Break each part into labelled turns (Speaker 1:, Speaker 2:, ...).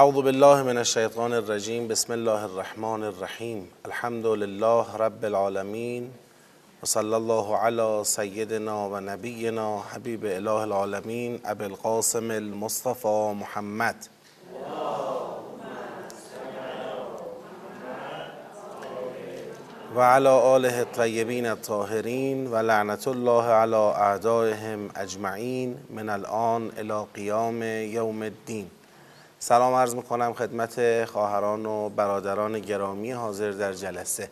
Speaker 1: اعوذ بالله من الشیطان الرجیم بسم الله الرحمن الرحیم الحمد لله رب العالمین و صلی الله علی سیدنا و نبینا حبیب اله العالمین ابی القاسم المصطفى محمد. و علی آله الطیبین الطاهرین و لعنت الله علی اعدائهم اجمعین من الان الى قیام یوم الدین سلام عرض می‌کنم خدمت خواهران و برادران گرامی حاضر در جلسه.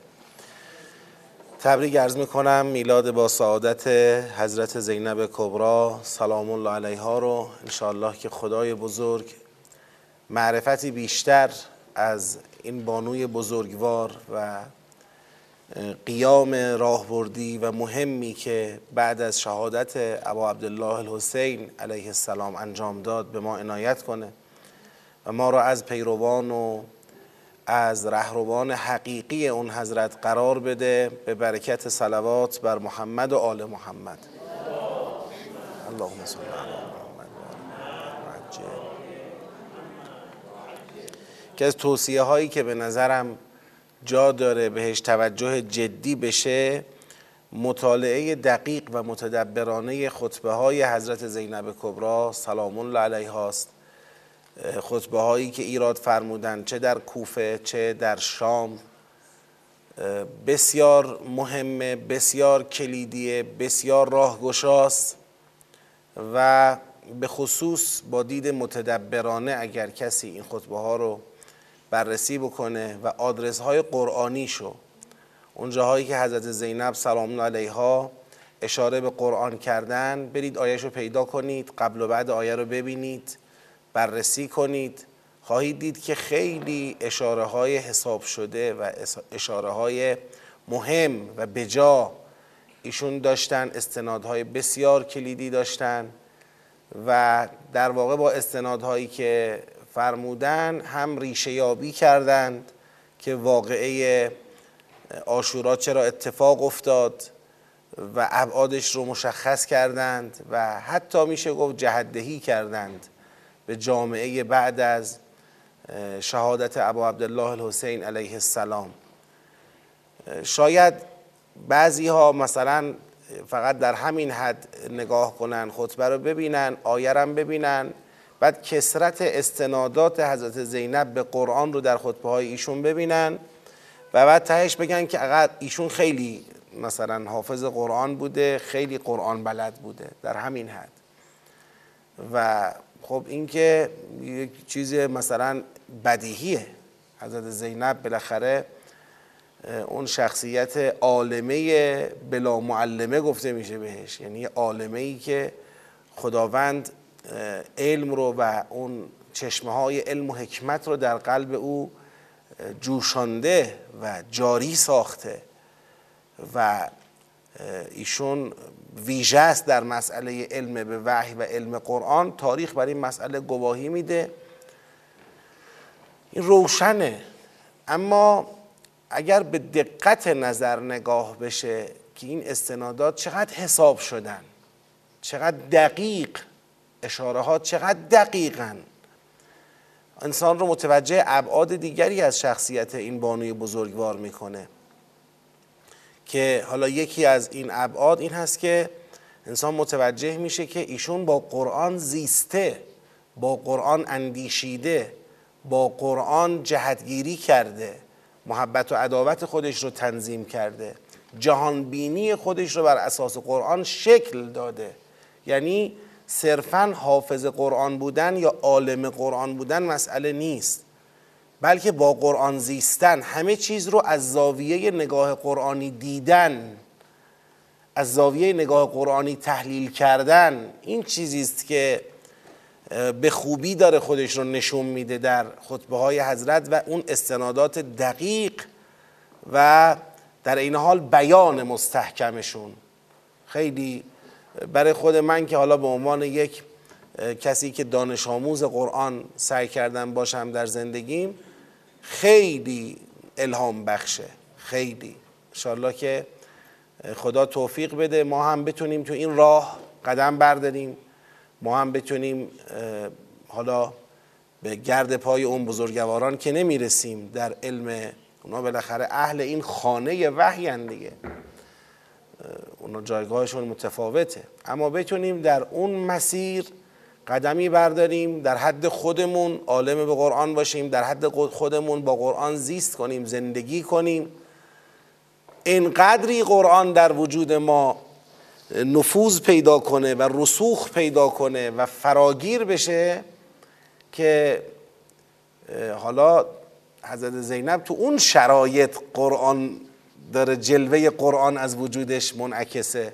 Speaker 1: تبریک عرض می‌کنم میلاد با سعادت حضرت زینب کبرا سلام الله علیها رو. انشاءالله که خدای بزرگ معرفتی بیشتر از این بانوی بزرگوار و قیام راهبردی و مهمی که بعد از شهادت ابا عبدالله الحسین علیه السلام انجام داد به ما عنایت کنه. و ما را از پیروان و از رهروان حقیقی اون حضرت قرار بده به برکت صلوات بر محمد و آل محمد. اللهم صل علی محمد که از توصیه هایی که به نظرم جا داره بهش توجه جدی بشه مطالعه دقیق و متدبرانه خطبه های حضرت زینب کبرا سلام الله علیها است. خطبه هایی که ایراد فرمودن چه در کوفه چه در شام بسیار مهمه بسیار کلیدیه بسیار راهگشاست و به خصوص با دید متدبرانه اگر کسی این خطبه ها رو بررسی بکنه و آدرس های قرآنی شو اون جاهایی که حضرت زینب سلام علیها اشاره به قرآن کردن برید آیه رو پیدا کنید قبل و بعد آیه رو ببینید. بررسی کنید. خواهید دید که خیلی اشاره های حساب شده و اشاره های مهم و بجا ایشون داشتن استنادهای بسیار کلیدی داشتن و در واقع با استنادهایی که فرمودن هم ریشه یابی کردند که واقعه آشورا چرا اتفاق افتاد و ابعادش رو مشخص کردند و حتی میشه گفت جهدهی کردند. به جامعه بعد از شهادت ابا عبدالله الحسین علیه السلام. شاید بعضی ها مثلا فقط در همین حد نگاه کنن خطبه رو ببینن آیه ببینن. بعد کسرت استنادات حضرت زینب به قرآن رو در خطبه های ایشون ببینن و بعد تهش بگن که اگر ایشون خیلی مثلا حافظ قرآن بوده خیلی قرآن بلد بوده در همین حد. و خب این که یک چیز مثلا بدیهیه. حضرت زینب بالاخره اون شخصیت عالمه بلا معلمه گفته میشه بهش. یعنی عالمه ای که خداوند علم رو و اون چشمه های علم و حکمت رو در قلب او جوشانده و جاری ساخته و ایشون ویژه است در مسئله علم به وحی و علم قرآن. تاریخ بر این مسئله گواهی میده. این روشنه. اما اگر به دقت نظر نگاه بشه که این استنادات چقدر حساب شدن چقدر دقیق اشاره ها چقدر دقیقا انسان رو متوجه ابعاد دیگری از شخصیت این بانوی بزرگوار می‌کنه. که حالا یکی از این ابعاد این هست که انسان متوجه میشه که ایشون با قرآن زیسته با قرآن اندیشیده با قرآن جهتگیری کرده محبت و عداوت خودش رو تنظیم کرده جهانبینی خودش رو بر اساس قرآن شکل داده. یعنی صرفا حافظ قرآن بودن یا عالم قرآن بودن مسئله نیست. بلکه با قرآن زیستن همه چیز رو از زاویه نگاه قرآنی دیدن از زاویه نگاه قرآنی تحلیل کردن این چیزی است که به خوبی داره خودش رو نشون میده در خطبه های حضرت و اون استنادات دقیق و در این حال بیان مستحکمشون. خیلی برای خود من که حالا به عنوان یک کسی که دانش آموز قرآن سعی کردم باشم در زندگیم خیلی الهام بخشه. خیلی. انشالله که خدا توفیق بده ما هم بتونیم تو این راه قدم برداریم. ما هم بتونیم حالا به گرد پای اون بزرگواران که نمی‌رسیم در علم اونا بالاخره اهل این خانه وحی دیگه. اونا جایگاهشون متفاوته. اما بتونیم در اون مسیر قدمی برداریم در حد خودمون عالم به قرآن باشیم در حد خودمون با قرآن زیست کنیم زندگی کنیم. اینقدری قرآن در وجود ما نفوذ پیدا کنه و رسوخ پیدا کنه و فراگیر بشه که حالا حضرت زینب تو اون شرایط قرآن داره جلوه قرآن از وجودش منعکسه.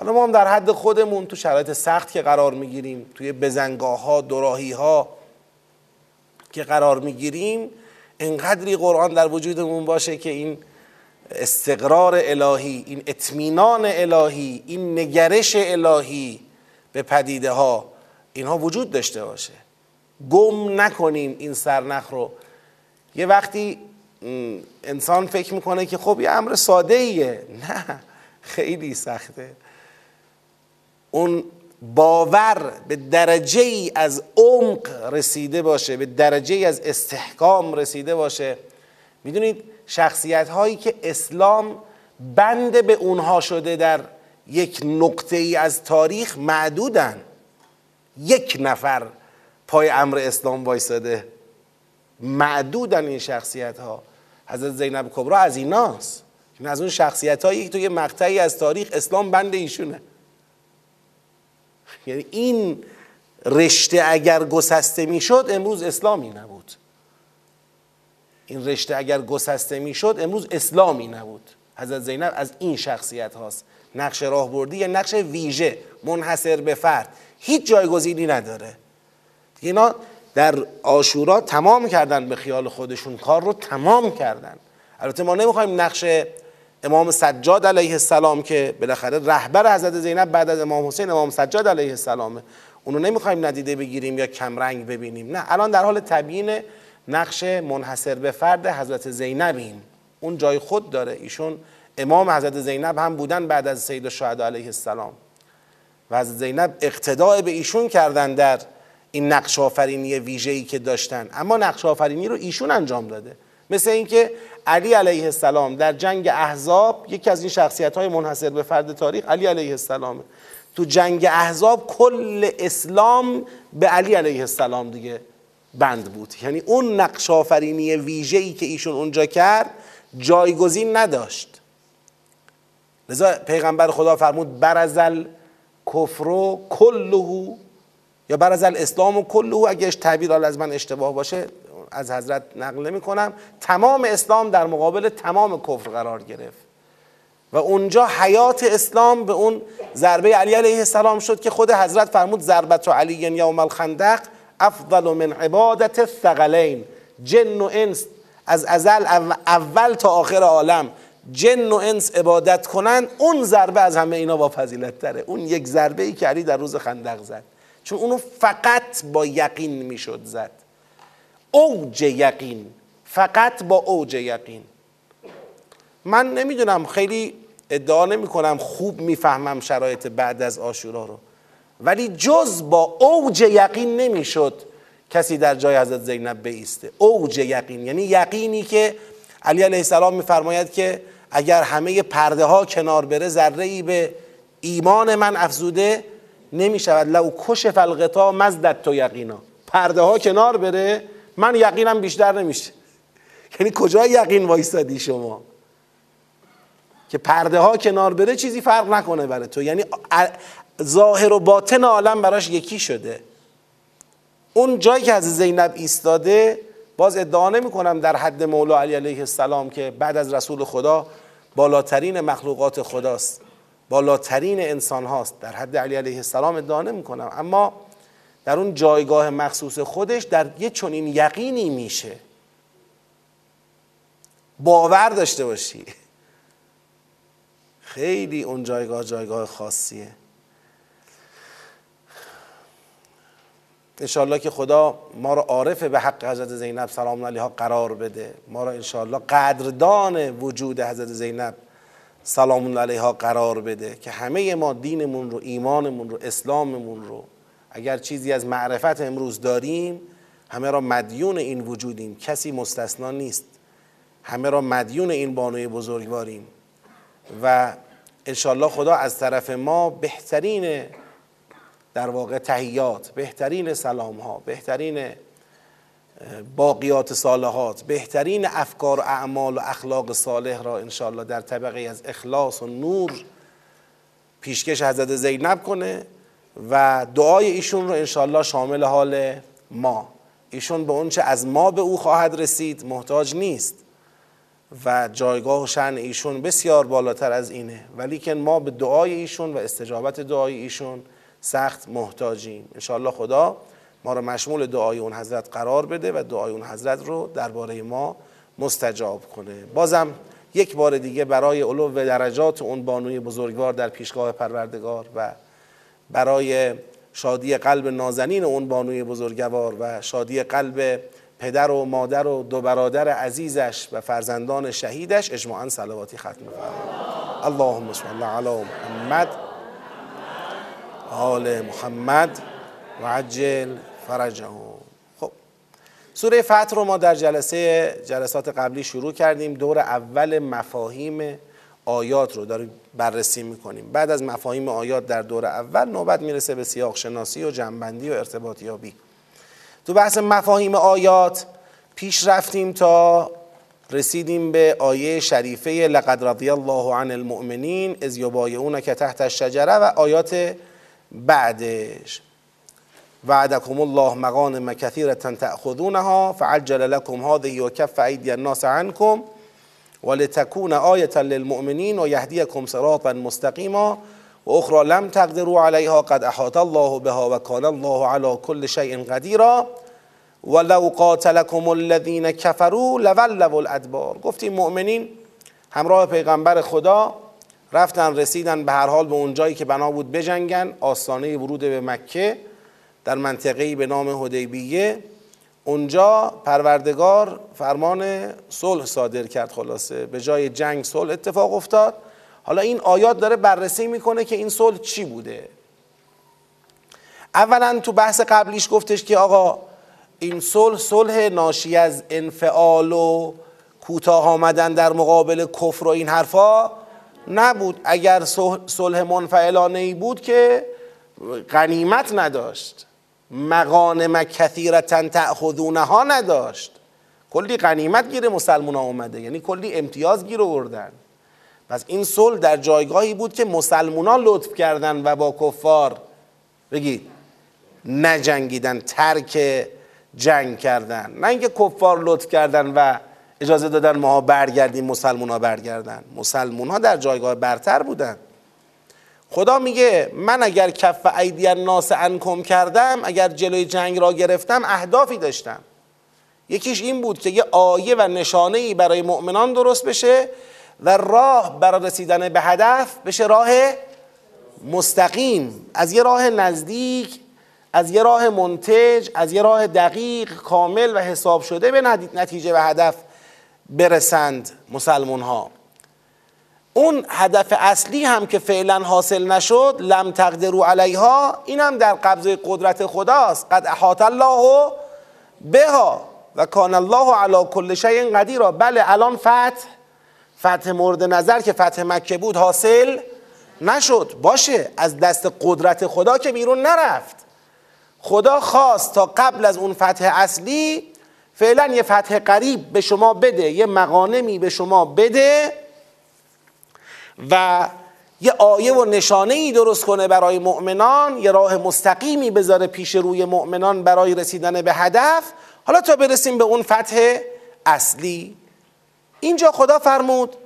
Speaker 1: حالا ما هم در حد خودمون تو شرایط سخت که قرار می‌گیریم توی بزنگاه ها دراهی ها که قرار می‌گیریم انقدری قرآن در وجودمون باشه که این استقرار الهی این اطمینان الهی این نگرش الهی به پدیده ها اینها وجود داشته باشه. گم نکنیم این سرنخ رو. یه وقتی انسان فکر می‌کنه که خب یه امر ساده ایه نه خیلی سخته. اون باور به درجه ای از عمق رسیده باشه به درجه ای از استحکام رسیده باشه. می‌دونید شخصیت هایی که اسلام بند به اونها شده در یک نقطه ای از تاریخ معدودن. یک نفر پای امر اسلام وایساده. معدودن این شخصیت ها حضرت زینب کبرا از ایناست. این از اون شخصیت هایی که توی مقطعی از تاریخ اسلام بند ایشونه. یعنی این رشته اگر گسسته می‌شد امروز اسلامی نبود. این رشته اگر گسسته می‌شد امروز اسلامی نبود. حضرت زینب از این شخصیت هاست. نقش راهبردی یا نقش ویژه منحصر به فرد. هیچ جایگزینی نداره. اینا در آشورا تمام کردن به خیال خودشون کار رو تمام کردن. البته ما نمی‌خوایم نقش امام سجاد علیه السلام که بالاخره رهبر حضرت زینب بعد از امام حسین امام سجاد علیه السلامه اونو نمی‌خوایم ندیده بگیریم یا کمرنگ ببینیم. نه الان در حال تبیین نقش منحصر به فرد حضرت زینبیم. اون جای خود داره. ایشون امام حضرت زینب هم بودن بعد از سید الشهدا علیه السلام. و حضرت زینب اقتداع به ایشون کردن در این نقش آفرینی ویژه‌ای که داشتن. اما نقش آفرینی رو ایشون انجام داده. مثل اینکه علی علیه السلام در جنگ احزاب یکی از این شخصیت های منحصر به فرد تاریخ علی علیه السلام. تو جنگ احزاب کل اسلام به علی علیه السلام دیگه بند بود. یعنی اون نقش آفرینی ویژه‌ای که ایشون اونجا کرد جایگزین نداشت. لذا پیغمبر خدا فرمود برزل کفرو کلهو یا برز الاسلام و کلهو اگه تعبیر از من اشتباه باشه از حضرت نقل نمی کنم تمام اسلام در مقابل تمام کفر قرار گرفت. و اونجا حیات اسلام به اون ضربه علی علیه السلام شد که خود حضرت فرمود ضربت علی یوم الخندق افضل من عبادت الثقلین. جن و انس از ازل اول تا آخر عالم. جن و انس عبادت کنند اون ضربه از همه اینا با فضیلت تره. اون یک ضربه ای که علی در روز خندق زد. چون اونو فقط با یقین می‌شد زد. اوج یقین. فقط با اوج یقین. من نمی‌دونم خیلی ادعا نمی کنم خوب می‌فهمم شرایط بعد از آشورا رو. ولی جز با اوج یقین نمی‌شد کسی در جای حضرت زینب بیسته. اوج یقین. یعنی یقینی که علی علیه السلام میفرماید که اگر همه پرده ها کنار بره ذره ای به ایمان من افزوده نمی شود لو کشف الغطا مزدد تو یقینا. پرده ها کنار بره من یقینم بیشتر نمیشه. یعنی کجا یقین وایستادی شما؟ که پرده ها کنار بره چیزی فرق نکنه برای تو. یعنی ظاهر و باطن عالم براش یکی شده. اون جایی که از زینب ایستاده باز ادعا نمی کنم در حد مولا علی علیه السلام که بعد از رسول خدا بالاترین مخلوقات خداست. بالاترین انسان هاست در حد علی علیه السلام ادعا نمی کنم اما در اون جایگاه مخصوص خودش در یه چنین یقینی میشه. باور داشته باشی. خیلی اون جایگاه جایگاه خاصیه. انشاءالله که خدا ما رو عارف به حق حضرت زینب سلام علیها قرار بده. ما رو انشاءالله قدردان وجود حضرت زینب سلام علیها قرار بده که همه ما دینمون رو ایمانمون رو اسلاممون رو اگر چیزی از معرفت امروز داریم همه را مدیون این وجودیم. کسی مستثنا نیست. همه را مدیون این بانوی بزرگواریم. و انشالله خدا از طرف ما بهترین در واقع تهیات بهترین سلام ها بهترین باقیات صالحات بهترین افکار و اعمال و اخلاق صالح را انشالله در طبقه از اخلاص و نور پیشکش حضرت زینب کنه. و دعای ایشون رو انشالله شامل حال ما. ایشون به اونچه از ما به او خواهد رسید محتاج نیست و جایگاه و شن ایشون بسیار بالاتر از اینه. ولی که ما به دعای ایشون و استجابت دعای ایشون سخت محتاجیم. انشالله خدا ما رو مشمول دعای اون حضرت قرار بده و دعای اون حضرت رو درباره ما مستجاب کنه. بازم یک بار دیگه برای علو درجات اون بانوی بزرگوار در پیشگاه پروردگار و برای شادی قلب نازنین اون بانوی بزرگوار و شادی قلب پدر و مادر و دو برادر عزیزش و فرزندان شهیدش اجماعا صلواتی ختم فرمایید اللهم صل علی محمد آل محمد و عجل فرجهم. خب سوره فتح رو ما در جلسه جلسات قبلی شروع کردیم. دور اول مفاهیم آیات رو داریم بررسی می‌کنیم. بعد از مفاهیم آیات در دور اول نوبت می‌رسه به سیاق شناسی و جنبندی و ارتباطیابی. تو بحث مفاهیم آیات پیش رفتیم تا رسیدیم به آیه شریفه لقد رضی الله عن المؤمنین از که تحت الشجره و آیات بعدش. وعدكم الله مغانم كثيرة تأخذونها فعجل لكم هذه وكف أيدي الناس عنكم ولتكون آية للمؤمنين ويهديكم صراطا مستقيما وأخرى لم تقدروا عليها قد أحاط الله بها وكان الله على كل شيء قديرا ولو قاتلكم الذين كفروا لولوا الادبار گفتیم مؤمنین همراه پیغمبر خدا رفتن رسیدن به هر حال به اون جایی که بنا بود بجنگن. آستانه ورود به مکه در منطقه‌ای به نام حدیبیه. اونجا پروردگار فرمان صلح صادر کرد خلاصه. به جای جنگ صلح اتفاق افتاد. حالا این آیات داره بررسی می‌کنه که این صلح چی بوده. اولا تو بحث قبلیش گفتش که آقا این صلح صلح ناشی از انفعال و کوتاه آمدن در مقابل کفر و این حرفا نبود. اگر صلح منفعلانه ای بود که غنیمت نداشت. مغانم کثیرتا تأخذونها نداشت. کلی غنیمت گیر مسلمان ها اومده یعنی کلی امتیاز گیر آوردن. پس این صلح در جایگاهی بود که مسلمان ها لطف کردن و با کفار بگید نجنگیدن ترک جنگ کردن. نه اینکه کفار لطف کردن و اجازه دادن ماها برگردیم مسلمان ها برگردن. مسلمان ها در جایگاه برتر بودن. خدا میگه من اگر کف ایدی الناس انکم کردم اگر جلوی جنگ را گرفتم اهدافی داشتم. یکیش این بود که یه آیه و نشانه ای برای مؤمنان درست بشه و راه برای رسیدن به هدف بشه راه مستقیم. از یه راه نزدیک از یه راه منتج از یه راه دقیق کامل و حساب شده به نتیجه و هدف برسند مسلمون ها اون هدف اصلی هم که فعلا حاصل نشد لم تقدروا علیها این هم در قبضه قدرت خداست. قد احاط الله بها و کان الله علی کل شیء قدیر بله الان فتح فتح مورد نظر که فتح مکه بود حاصل نشد. باشه از دست قدرت خدا که بیرون نرفت. خدا خواست تا قبل از اون فتح اصلی فعلا یه فتح قریب به شما بده یه مقانمی به شما بده و یه آیه و نشانه ای درست کنه برای مؤمنان یه راه مستقیمی بذاره پیش روی مؤمنان برای رسیدن به هدف. حالا تا برسیم به اون فتح اصلی. اینجا خدا فرمود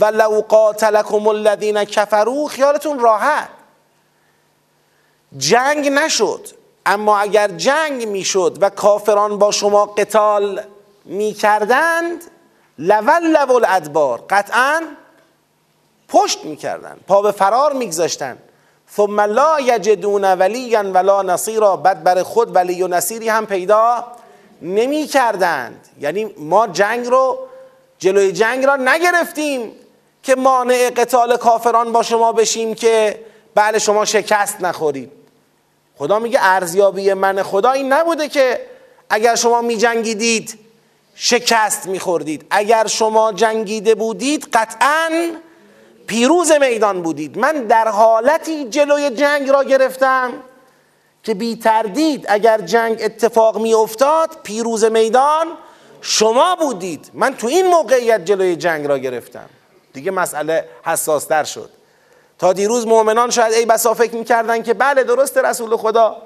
Speaker 1: ولو قاتلکم الذین کفروا خیالتون راحت. جنگ نشد اما اگر جنگ می‌شد و کافران با شما قتال می‌کردند لول لول ادبار قطعا پشت می‌کردن پا به فرار میگذاشتن. ثم لا یجدون ولیا ولا نصیرا بعد بر خود ولی و نصیری هم پیدا نمی کردند یعنی ما جنگ رو جلوی جنگ را نگرفتیم که مانع قتال کافران با شما بشیم که بله شما شکست نخورید. خدا میگه ارزیابی من خدا این نبوده که اگر شما می جنگیدید شکست می خوردید اگر شما جنگیده بودید قطعا پیروز میدان بودید. من در حالتی جلوی جنگ را گرفتم که بی تردید اگر جنگ اتفاق می افتاد پیروز میدان شما بودید. من تو این موقعیت جلوی جنگ را گرفتم. دیگه مسئله حساس در شد. تا دیروز مؤمنان شاید ای بسا فکر می‌کردن که بله درست رسول خدا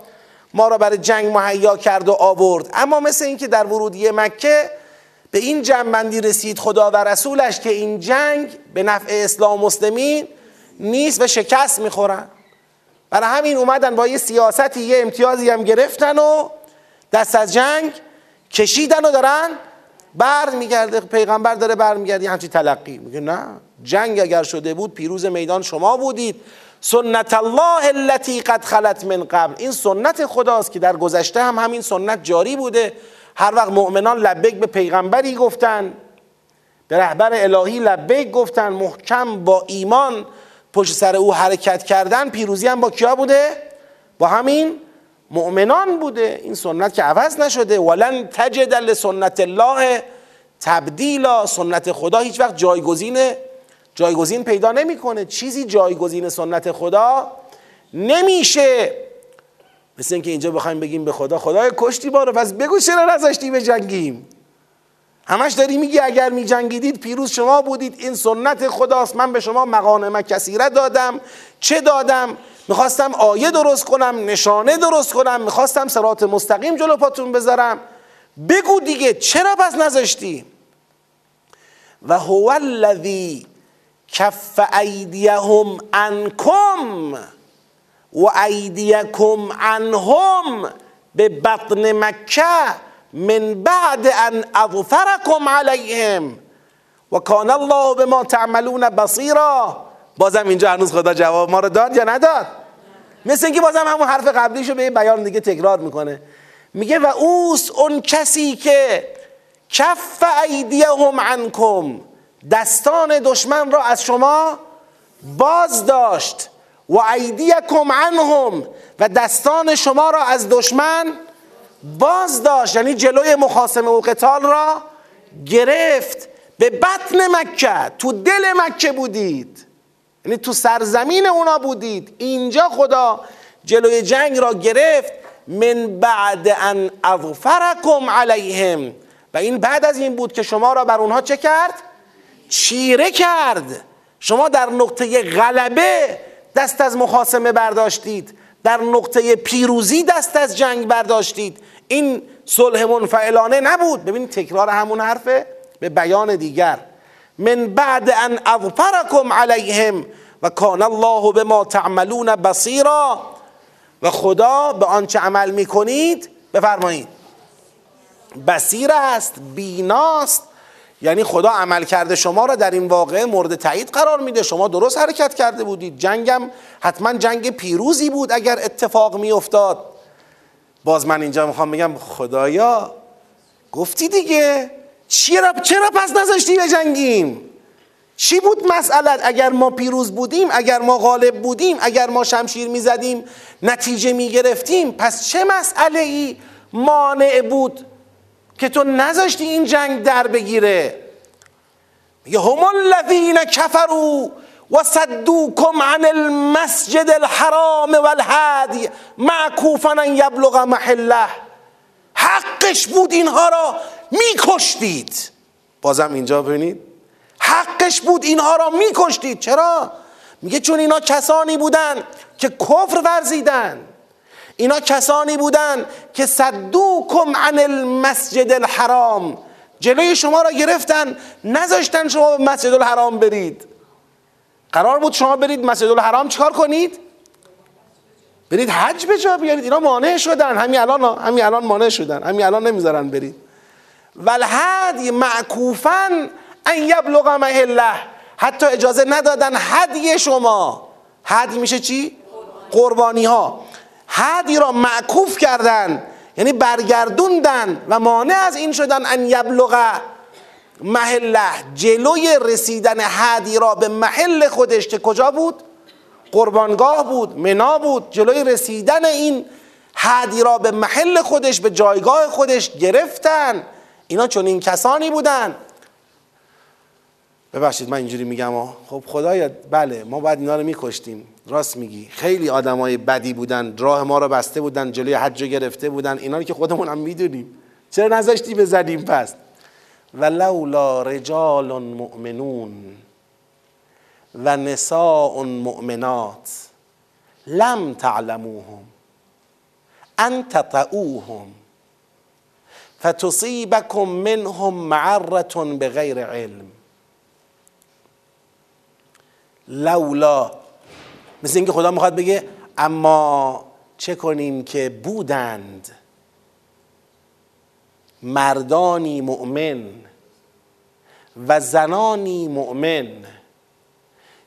Speaker 1: ما را برای جنگ مهیا کرد و آورد. اما مثل اینکه در ورودی مکه به این جنبندی رسید خدا و رسولش که این جنگ به نفع اسلام مسلمین نیست و شکست می‌خورن. برای همین اومدن با یه سیاستی یه امتیازی هم گرفتن و دست از جنگ کشیدن و دارن بر میگرده پیغمبر داره بر میگرده همچی تلقی. میگه نه جنگ اگر شده بود پیروز میدان شما بودید. سنت الله التي قد خلت من قبل. این سنت خداست که در گذشته هم همین سنت جاری بوده. هر وقت مؤمنان لبیک به پیغمبری گفتن به رهبر الهی لبیک گفتن محکم با ایمان پشت سر او حرکت کردن پیروزی هم با کیا بوده؟ با همین مؤمنان بوده. این سنت که عوض نشده. ولن تجد لسنت الله تبدیلا. سنت خدا هیچ وقت جایگزین جایگزین پیدا نمی‌کنه. چیزی جایگزین سنت خدا نمیشه. مثل اینکه اینجا بخوایم بگیم به خدا خدای کشتی بارو پس بگو چرا نذاشتی به جنگیم؟ همش داری میگی اگر می جنگیدید پیروز شما بودید. این سنت خداست. من به شما مقانم کثیره دادم. چه دادم؟ می‌خواستم آیه درست کنم نشانه درست کنم. می‌خواستم سرات مستقیم جلو پاتون بذارم. بگو دیگه چرا پس نذاشتی؟ و هو الذی کف ایدیهم عنکم. و ایدیکم عنهم به بطن مکه من بعد ان اغفرکم علیهم. و کان الله به ما تعملون بصیرا. بازم اینجا هنوز خدا جواب ما رو داد یا نداد؟ مثل اینکه بازم همون حرف قبلیشو به بیان دیگه تکرار می‌کنه. میگه و اوس اون کسی که کف ایدیهم عنکم. دستان دشمن را از شما باز داشت. و ایدیکم عنهم. و دستان شما را از دشمن باز داشت. یعنی جلوی مخاسمه و قتال را گرفت. به بطن مکه. تو دل مکه بودید. یعنی تو سرزمین اونا بودید. اینجا خدا جلوی جنگ را گرفت. من بعد ان اغفرکم علیهم. و این بعد از این بود که شما را بر اونها چه کرد؟ چیره کرد. شما در نقطه غلبه دست از مخاسمه برداشتید. در نقطه پیروزی دست از جنگ برداشتید. این صلح منفعلانه نبود. ببین تکرار همون حرفه. به بیان دیگر. من بعد ان اظفرکم علیهم و کان الله به ما تعملون بصیرا. و خدا به آنچه عمل می‌کنید بفرمایید. بصیر است بیناست یعنی خدا عمل کرده شما را در این واقعه مورد تایید قرار میده. شما درست حرکت کرده بودید. جنگم حتما جنگ پیروزی بود اگر اتفاق میافتاد. باز من اینجا می‌خوام بگم خدایا گفتی دیگه. چرا چرا پس نذاشتی بجنگیم چی بود مسئلت؟ اگر ما پیروز بودیم اگر ما غالب بودیم اگر ما شمشیر می‌زدیم نتیجه می‌گرفتیم پس چه مسئله ای مانع بود که تو نذاشتی این جنگ در بگیره. میگه هم الذین کفروا و صدوکم عن المسجد الحرام والهدی معکوفا یبلغ محله. حقش بود اینها را میکشتید. بازم اینجا ببینید. حقش بود اینها را میکشتید. چرا؟ میگه چون اینا کسانی بودن که کفر ورزیدن. اینا کسانی بودن که صدوکم عن المسجد الحرام. جلوی شما را گرفتن نذاشتن شما به مسجد الحرام برید. قرار بود شما برید مسجد الحرام چیکار کنید؟ برید حج به جا بیارید. اینا مانع شدن. همین الان همین الان مانع شدن. همین الان نمی‌ذارن برید. ولحد معکوفا ان یبلغ محله. حتی اجازه ندادن هدی شما. هدی میشه چی؟ قربانی ها هدی را معکوف کردن یعنی برگردوندن و مانع از این شدن ان یبلغ محله. جلوی رسیدن هدی را به محل خودش که کجا بود؟ قربانگاه بود منا بود. جلوی رسیدن این حدی را به محل خودش به جایگاه خودش گرفتن. اینا چون این کسانی بودن. ببخشید من اینجوری میگم خب خدایا بله ما باید اینا رو میکشتیم. راست میگی. خیلی آدمای بدی بودن راه ما رو بسته بودن جلوی حج گرفته بودن. اینا رو که خودمون هم می‌دونیم. چرا نذاشتی بزنیم پس؟ ولولا رجال مؤمنون و نساء مؤمنات لم تعلموهم ان تطعوهم فتصيبكم منهم معره بغیر علم. لولا. مثل اینکه خدا می‌خواد بگه اما چه کنیم که بودند مردانی مؤمن و زنانی مؤمن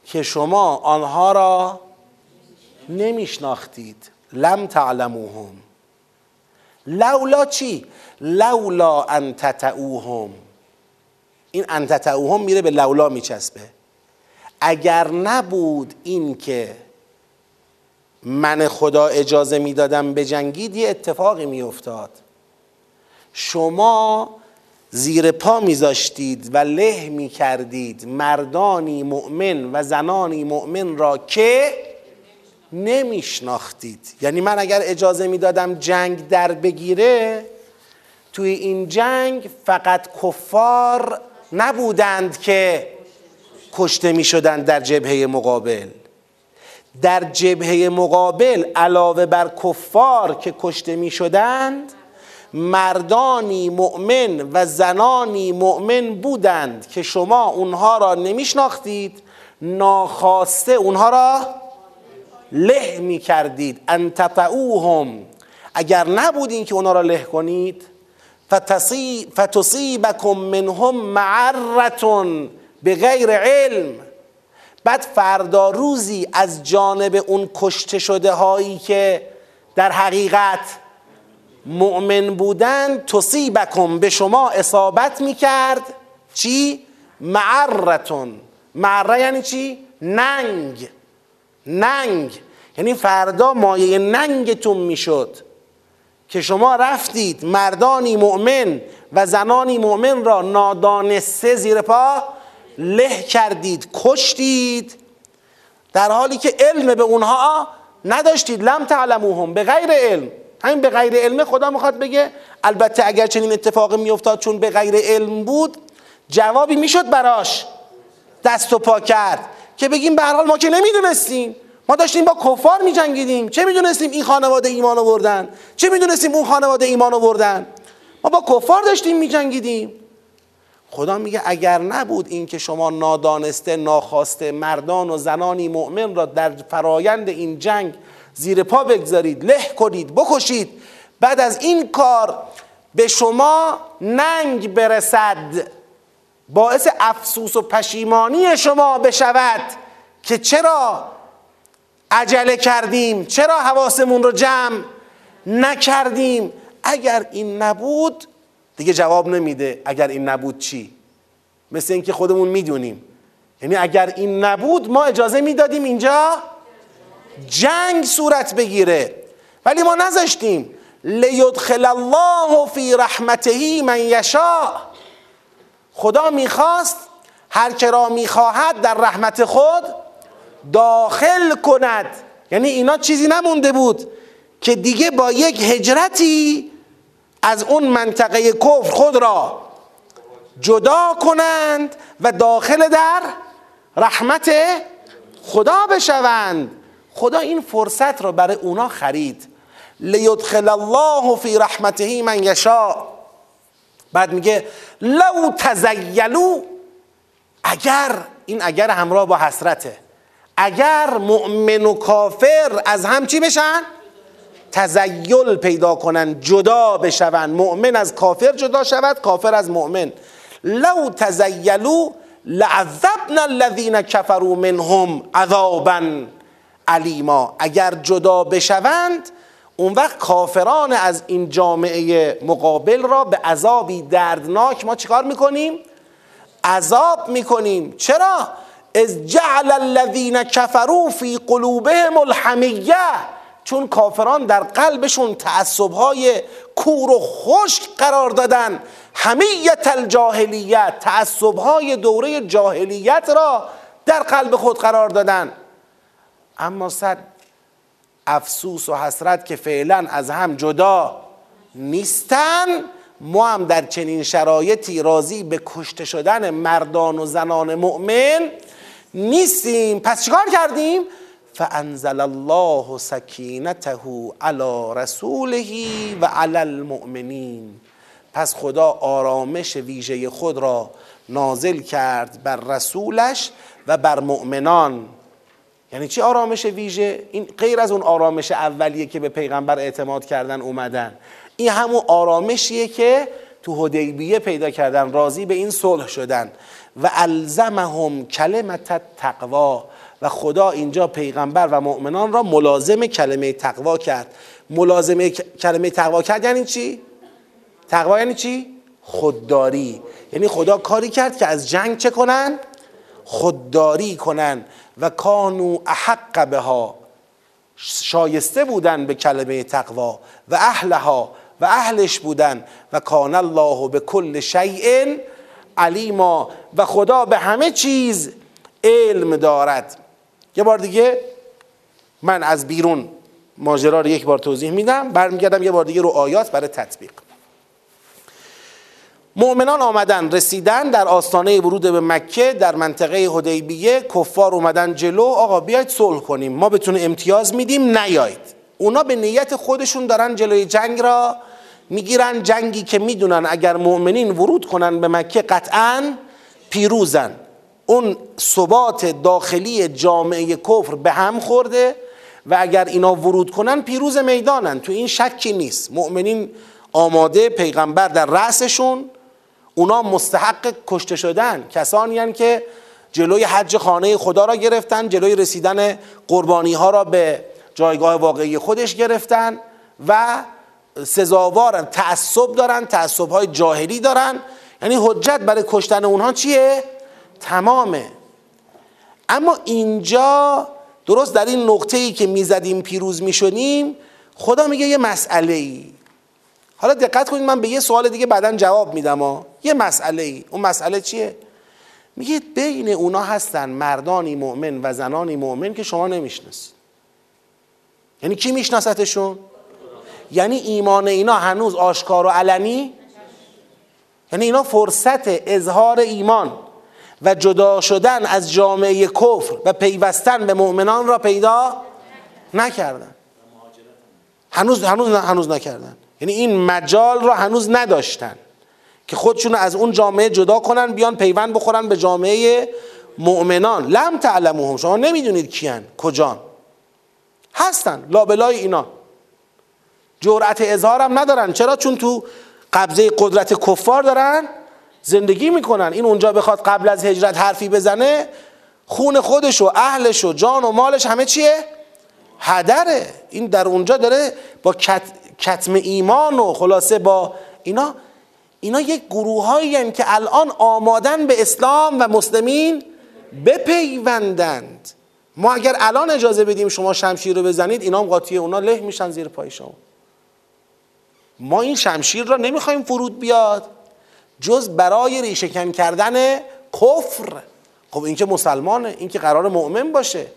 Speaker 1: که شما آنها را نمیشناختید. لم تعلموهم. لولا چی؟ لولا ان تتعوهم. این ان تتعوهم میره به لولا میچسبه. اگر نبود این که من خدا اجازه می‌دادم به جنگید یه اتفاقی میافتاد. شما زیر پا میذاشتید و له می‌کردید مردانی مؤمن و زنانی مؤمن را که نمیشناختید. یعنی من اگر اجازه می‌دادم جنگ در بگیره توی این جنگ فقط کفار نبودند که کشته می شدن در جبهه مقابل. در جبهه مقابل علاوه بر کفار که کشته می شدند مردانی مؤمن و زنانی مؤمن بودند که شما اونها را نمیشناختید ناخواسته اونها را له می کردید. ان تطعوهم اگر نبودین که اونها را له کنید فتصیبکم منهم معرتون به غیر علم. بعد فردا روزی از جانب اون کشته شده هایی که در حقیقت مؤمن بودن تصیبکم به شما اصابت می‌کرد. چی؟ معرتون. معره یعنی چی؟ ننگ. ننگ. یعنی فردا مایه ننگتون می‌شد. که شما رفتید مردانی مؤمن و زنانی مؤمن را نادانسته زیر پا له کردید کشتید. در حالی که علم به اونها نداشتید. لم تعلموهم به غیر علم. همین به غیر علم خدا می‌خواد بگه. البته اگر چنین اتفاقی میافتاد چون به غیر علم بود جوابی می‌شد براش. دست و پا کرد. که بگیم به حال ما که نمی‌دونستیم. ما داشتیم با کفار میجنگیدیم. چه می‌دونستیم این خانواده ایمان آوردن؟ چه می‌دونستیم اون خانواده ایمان آوردن؟ ما با کفار داشتیم میجنگیدیم. خدا میگه اگر نبود این که شما نادانسته ناخواسته مردان و زنانی مؤمن را در فرایند این جنگ زیر پا بگذارید له کنید بکشید بعد از این کار به شما ننگ برسد. باعث افسوس و پشیمانی شما بشود که چرا عجله کردیم چرا حواسمون رو جمع نکردیم. اگر این نبود دیگه جواب نمیده اگر این نبود چی. مثل اینکه خودمون می‌دونیم. یعنی اگر این نبود ما اجازه می‌دادیم اینجا جنگ صورت بگیره. ولی ما نذاشتیم. لیدخل الله فی رحمته من یشاء. خدا می‌خواست هر که را می‌خواهد در رحمت خود داخل کند. یعنی اینا چیزی نمونده بود که دیگه با یک هجرتی از اون منطقه کفر خود را جدا کنند و داخل در رحمت خدا بشوند. خدا این فرصت را برای اونا خرید. لیدخل الله فی رحمته من یشاء. بعد میگه لو تزیلو اگر این اگر همراه با حسرته اگر مؤمن و کافر از هم چی بشن؟ تزیل پیدا کنن جدا بشون. مؤمن از کافر جدا شود کافر از مؤمن. لو تزیلو لعذبنا الذین کفروا منهم عذابا علیما اگر جدا بشوند اون وقت کافران از این جامعه مقابل را به عذابی دردناک ما چیکار می‌کنیم؟ عذاب می‌کنیم. چرا؟ از جعل الذین کفروا فی قلوبهم الحمیه. چون کافران در قلبشون تعصبهای کور و خشک قرار دادن. همیت الجاهلیت تعصبهای دوره جاهلیت را در قلب خود قرار دادن. اما صد افسوس و حسرت که فعلا از هم جدا نیستن ما هم در چنین شرایطی راضی به کشته شدن مردان و زنان مؤمن نیستیم. پس چیکار کردیم؟ فانزل الله سکینته علی رسوله و علی المؤمنین. پس خدا آرامش ویژه خود را نازل کرد بر رسولش و بر مؤمنان. یعنی چی آرامش ویژه؟ این غیر از اون آرامش اولیه که به پیغمبر اعتماد کردن اومدن. این همون آرامشیه که تو حدیبیه پیدا کردن راضی به این صلح شدن. و الزمهم کلمت تقوا و خدا اینجا پیغمبر و مؤمنان را ملازم کلمه تقوا کرد. ملازم کلمه تقوا کرد یعنی چی؟ تقوا یعنی چی؟ خودداری. یعنی خدا کاری کرد که از جنگ چه کنن؟ خودداری کنن. و کانو احق بها. شایسته بودن به کلمه تقوا. و اهلها. و اهلش بودن. و کان الله به کل شیء علیما. و خدا به همه چیز علم دارد. یه بار دیگه من از بیرون ماجرا رو یک بار توضیح میدم برمیگردم یه بار دیگه رو آیات برای تطبیق. مؤمنان آمدن رسیدن در آستانه ورود به مکه در منطقه حدیبیه کفار اومدن جلو آقا بیاید صلح کنیم ما بتونه امتیاز میدیم نیاید. اونا به نیت خودشون دارن جلوی جنگ را می‌گیرن جنگی که می‌دونن اگر مؤمنین ورود کنن به مکه قطعا پیروزن. اون ثبات داخلی جامعه کفر به هم خورده و اگر اینا ورود کنن پیروز می‌دانن. تو این شکی نیست. مؤمنین آماده پیغمبر در رأسشون. اونا مستحق کشته شدن. کسانی هن که جلوی حج خانه خدا را گرفتن جلوی رسیدن قربانی ها را به جایگاه واقعی خودش گرفتن و سزاوارن تعصب دارن تعصب های جاهلی دارن. یعنی حجت برای کشتن اونها چیه؟ تمامه. اما اینجا درست در این نقطه ای که می‌زدیم پیروز می‌شدیم خدا میگه یه مسئله ای حالا دقت کنید من به یه سوال دیگه بعدا جواب میدم ها. یه مسئله ای اون مسئله چیه؟ میگه بین اونا هستن مردانی مؤمن و زنانی مؤمن که شما نمی‌شناسید. یعنی کی میشناستشون؟ یعنی ایمان اینا هنوز آشکار و علنی؟ یعنی اینا فرصت اظهار ایمان. و جدا شدن از جامعه کفر و پیوستن به مؤمنان را پیدا نکردن. هنوز هنوز هنوز نکردن. یعنی این مجال را هنوز نداشتن که خودشون از اون جامعه جدا کنن بیان پیوند بخورن به جامعه مؤمنان. لم تعلموهم. شما نمی‌دونید کیان کجان. هستن لابلای اینا. جرأت اظهارم ندارن. چرا؟ چون تو قبضه قدرت کفار دارن. زندگی می‌کنن. این اونجا بخواد قبل از هجرت حرفی بزنه خون خودش و اهلش و جان و مالش همه چیه؟ هدره. این در اونجا داره با کتم ایمان و خلاصه با اینا. اینا یک گروه هایی که الان آمادن به اسلام و مسلمین بپیوندند. ما اگر الان اجازه بدیم شما شمشیر رو بزنید اینا هم قاطی اونا له میشن زیر پای شما. ما این شمشیر را نمی‌خوایم فرود بیاد. جز برای ریشهکن کردن کفر. خب این که مسلمانه این که قرار مؤمن باشه.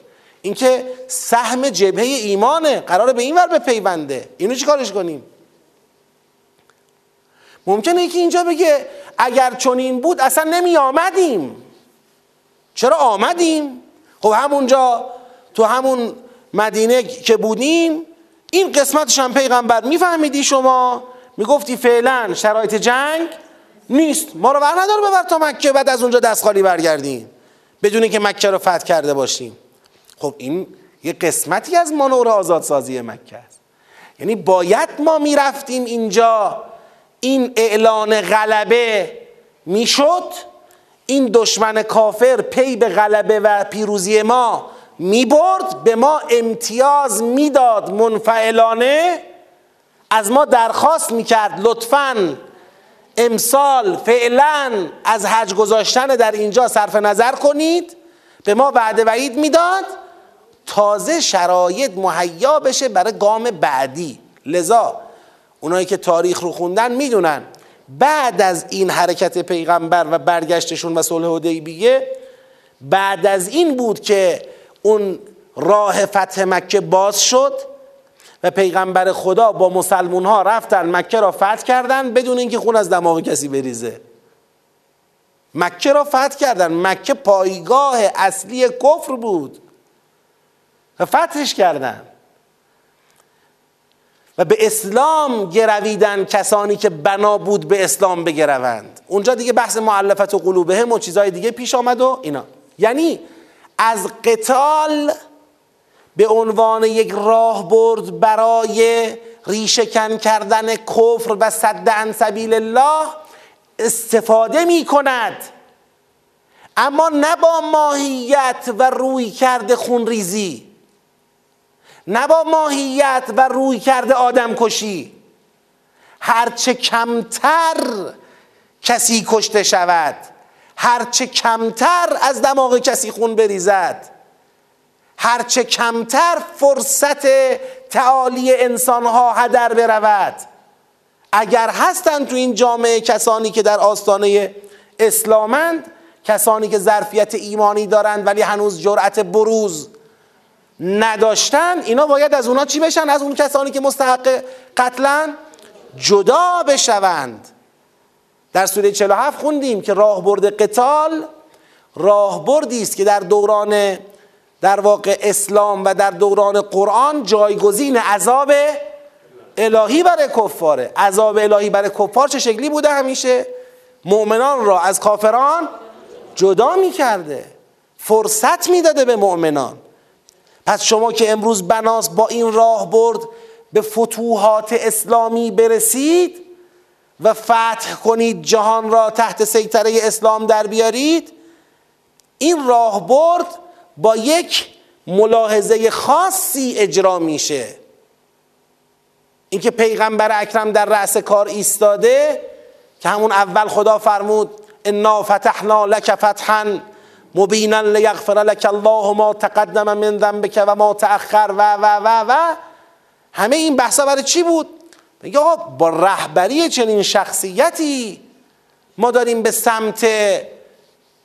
Speaker 1: این که سهم جبهه ایمانه قراره به این ور بپیونده. اینو چی کارش کنیم؟ ممکنه که اینجا بگه اگر چنین بود اصلا نمی آمدیم چرا آمدیم؟ خب همونجا تو همون مدینه که بودیم این قسمتش هم پیغمبر میفهمیدی شما؟ می‌گفتی فعلا شرایط جنگ نیست. ما رو بر نداره ببر تا مکه بعد از اونجا دست خالی برگردیم بدون که مکه رو فتح کرده باشیم. خب این یه قسمتی از مانور آزادسازی مکه است. یعنی باید ما می‌رفتیم اینجا. این اعلان غلبه می‌شد. این دشمن کافر پی به غلبه و پیروزی ما می‌برد. به ما امتیاز می‌داد منفعلانه. از ما درخواست می‌کرد لطفا امسال فعلا از حج گذاشتن در اینجا صرف نظر کنید به ما وعده وعید می‌داد تازه شرایط مهیا بشه برای گام بعدی. لذا اونایی که تاریخ رو خوندن می‌دونن بعد از این حرکت پیغمبر و برگشتشون و صلح حدیبیه بعد از این بود که اون راه فتح مکه باز شد. و پیغمبر خدا با مسلمون ها رفتن مکه را فتح کردن بدون اینکه خون از دماغ کسی بریزه. مکه را فتح کردن. مکه پایگاه اصلی کفر بود. و فتحش کردن. و به اسلام گرویدن کسانی که بنا بود به اسلام بگروند. اونجا دیگه بحث معلفت و قلوبهم و چیزهای دیگه پیش آمد و اینا. یعنی از قتال به عنوان یک راه برد برای ریشهکن کردن کفر و صد عن سبیل الله استفاده می کند اما نه با ماهیت و روی کرده خونریزی نه با ماهیت و روی کرده آدم کشی هرچه کمتر کسی کشته شود هرچه کمتر از دماغ کسی خون بریزد. هرچه کمتر فرصت تعالی انسانها هدر برود. اگر هستند تو این جامعه کسانی که در آستانه اسلامند کسانی که ظرفیت ایمانی دارند ولی هنوز جرأت بروز نداشتن اینا باید از اونا چی بشن؟ از اون کسانی که مستحق قتلن جدا بشوند. در سوره 47 خوندیم که راهبرد قتال راهبردی است که در دوران در واقع اسلام و در دوران قرآن جایگزین عذاب الهی برای کفاره. عذاب الهی برای کفار چه شکلی بوده همیشه؟ مؤمنان را از کافران جدا می‌کرده. فرصت می‌داده به مؤمنان. پس شما که امروز بناس با این راه برد به فتوحات اسلامی برسید و فتح کنید جهان را تحت سیطره اسلام در بیارید این راه برد با یک ملاحظه خاصی اجرا میشه. اینکه پیغمبر اکرم در رأس کار ایستاده که همون اول خدا فرمود انا فتحنا لک فتحا مبینا لیغفر لک الله ما تقدم من ذنبک و ما تأخر. و و و و. همه این بحثا برای چی بود؟ میگه آقا با رهبری چنین شخصیتی ما داریم به سمت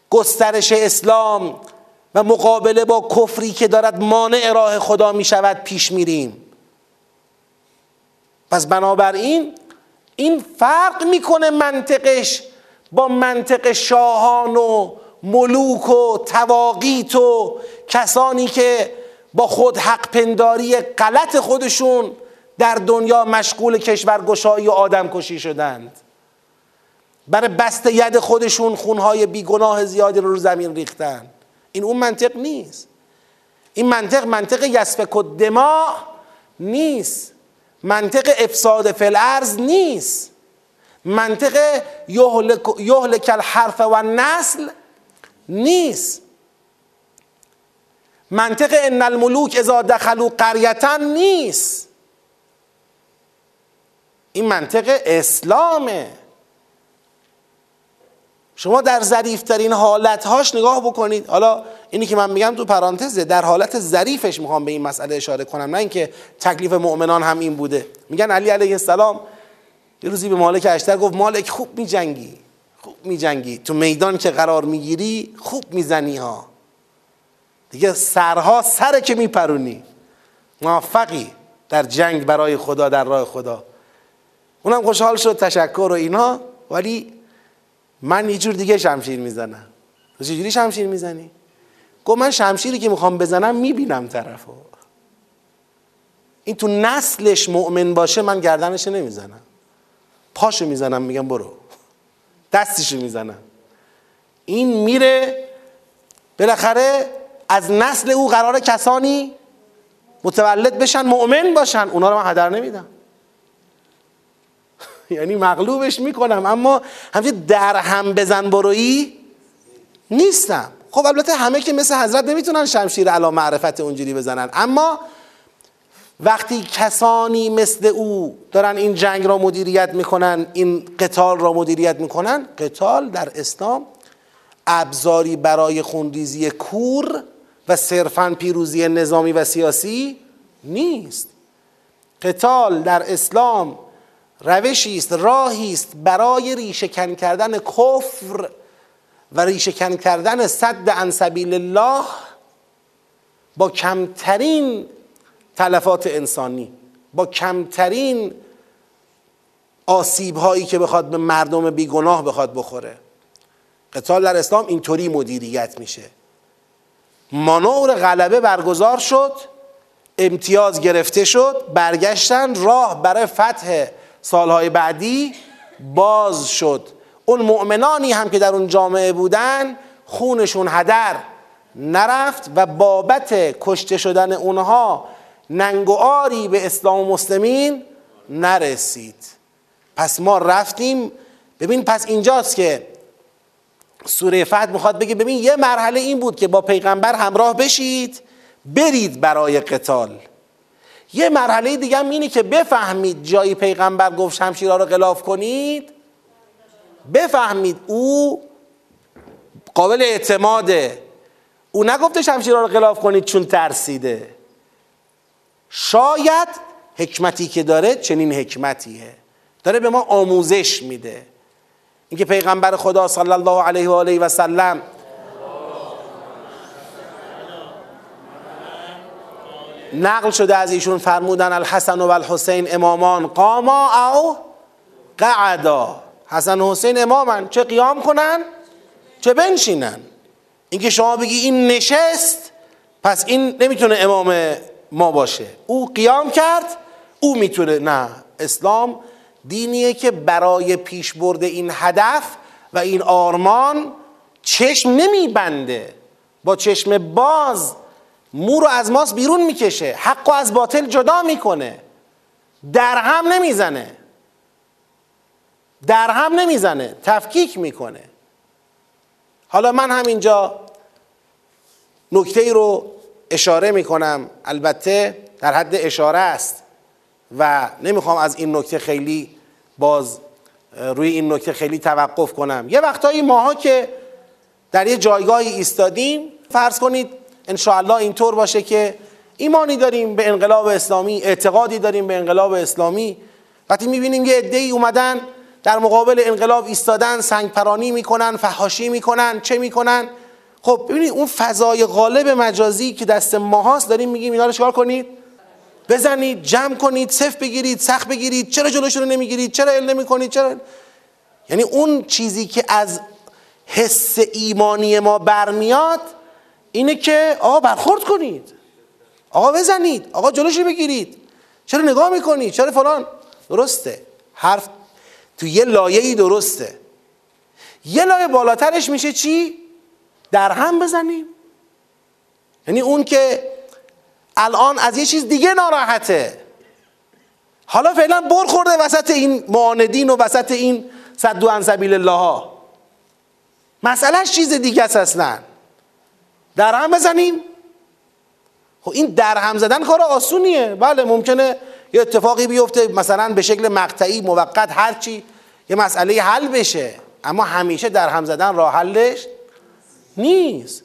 Speaker 1: گسترش اسلام و مقابله با کفری که دارد مانع راه خدا می شود پیش میریم. پس بنابراین این فرق می‌کنه منطقش با منطق شاهان و ملوک و تواقیت و کسانی که با خود حق پنداری غلط خودشون در دنیا مشغول کشورگشایی و آدم کشی شدند. برای بست ید خودشون خونهای بیگناه زیادی رو رو زمین ریختن. این اون منطق نیست. این منطق منطق یسفک و نیست. منطق افساد فلعرز نیست. منطق یهلک الحرف و نسل نیست. منطق ان الملوک اذا دخلوا قریتا نیست. این منطق اسلامه. شما در ظریفترین حالتهاش نگاه بکنید. حالا اینی که من میگم تو پرانتزه در حالت ظریفش می‌خوام به این مسئله اشاره کنم. نه اینکه تکلیف مؤمنان هم این بوده. میگن علی علیه السلام یه روزی به مالک اشتر گفت مالک خوب میجنگی. خوب میجنگی. تو میدان که قرار می‌گیری خوب می‌زنی ها. دیگه سرها سر که میپرونی. موفقی در جنگ برای خدا در راه خدا. اونم خوشحال شد تشکر و اینا. ولی من یه جور دیگه شمشیر می‌زنم. تو چجوری شمشیر می‌زنی؟ گفت من شمشیری که می‌خوام بزنم می‌بینم طرفو. این تو نسلش مؤمن باشه من گردنش نمی‌زنم. پاشو می‌زنم میگم برو. دستشو می‌زنم. این میره بالاخره از نسل او قرار کسانی متولد بشن مؤمن باشن. اونا رو من هدر نمیدم. یعنی مغلوبش می‌کنم اما همچنین در هم بزن برویی نیستم. خب البته همه که مثل حضرت نمی‌تونن شمشیر علا معرفت اونجوری بزنن اما وقتی کسانی مثل او دارن این جنگ را مدیریت می‌کنن این قتال را مدیریت می‌کنن قتال در اسلام ابزاری برای خونریزی کور و صرفا پیروزی نظامی و سیاسی نیست. قتال در اسلام روشی است راهی است برای ریشهکن کردن کفر و ریشهکن کردن صد عن سبیل الله با کمترین تلفات انسانی با کمترین آسیب هایی که بخواد به مردم بیگناه بخواد بخوره. قتال در اسلام اینطوری مدیریت میشه. مانور غلبه برگزار شد امتیاز گرفته شد برگشتن راه برای فتح سالهای بعدی باز شد. اون مؤمنانی هم که در اون جامعه بودن خونشون هدر نرفت و بابت کشته شدن اونها ننگ و آری به اسلام و مسلمین نرسید. پس ما رفتیم. ببین پس اینجاست که سوره فتح می‌خواد بگه ببین یه مرحله این بود که با پیغمبر همراه بشید برید برای قتال. یه مرحله دیگه هم اینه که بفهمید جایی پیغمبر گفت شمشیرها رو غلاف کنید. بفهمید او قابل اعتماده او نگفته شمشیرها رو غلاف کنید چون ترسیده. شاید حکمتی که داره چنین حکمتیه. داره به ما آموزش میده. اینکه پیغمبر خدا صلی الله علیه و آله و سلم نقل شده از ایشون فرمودن الحسن و الحسین امامان. قاما او قعدا. حسن و حسین امامن چه قیام کنن؟ چه بنشینن؟ اینکه شما بگی این نشست پس این نمی‌تونه امام ما باشه. او قیام کرد او می‌تونه. نه اسلام دینیه که برای پیش برده این هدف و این آرمان چشم نمیبنده. با چشم باز مو رو از ماست بیرون می‌کشه. حق و از باطل جدا می‌کنه. در هم نمی‌زنه. در هم نمی‌زنه. تفکیک می‌کنه. حالا من همینجا نکته ای رو اشاره می‌کنم. البته در حد اشاره است و نمی‌خوام از این نکته خیلی باز روی این نکته خیلی توقف کنم. یه وقتایی ماها که در یه جایگاهی ایستادیم فرض کنید انشاءالله اینطور باشه که ایمانی داریم به انقلاب اسلامی اعتقادی داریم به انقلاب اسلامی. وقتی می‌بینیم یه عده‌ای اومدن در مقابل انقلاب ایستادن سنگ پرانی می‌کنن فحاشی می‌کنن چه می‌کنن؟ خب ببینید اون فضای غالب مجازی که دست ماهاست داریم میگیم اینا رو چکار کنید؟ بزنید جمع کنید صف بگیرید سخت بگیرید چرا جلوشون رو نمی‌گیرید؟ چرا ال نمی‌کنید؟ چرا؟ یعنی اون چیزی که از حس ایمانی ما برمیاد اینه که آقا برخورد کنید. آقا بزنید. آقا جلوش بگیرید. چرا نگاه می‌کنید؟ چرا فلان؟ درسته. حرف تو یه لایه درسته. یه لایه بالاترش میشه چی؟ در هم بزنیم. یعنی اون که الان از یه چیز دیگه ناراحته. حالا فعلا بر خورده وسط این معاندین و وسط این صدو عن سبیل الله ها مسئلهش چیز دیگه است اصلا. در هم بزنیم. خب این در هم زدن کار آسونیه. بله ممکنه یه اتفاقی بیفته مثلا به شکل مقطعی موقت هرچی یه مسئله حل بشه. اما همیشه در هم زدن راه حلش نیست.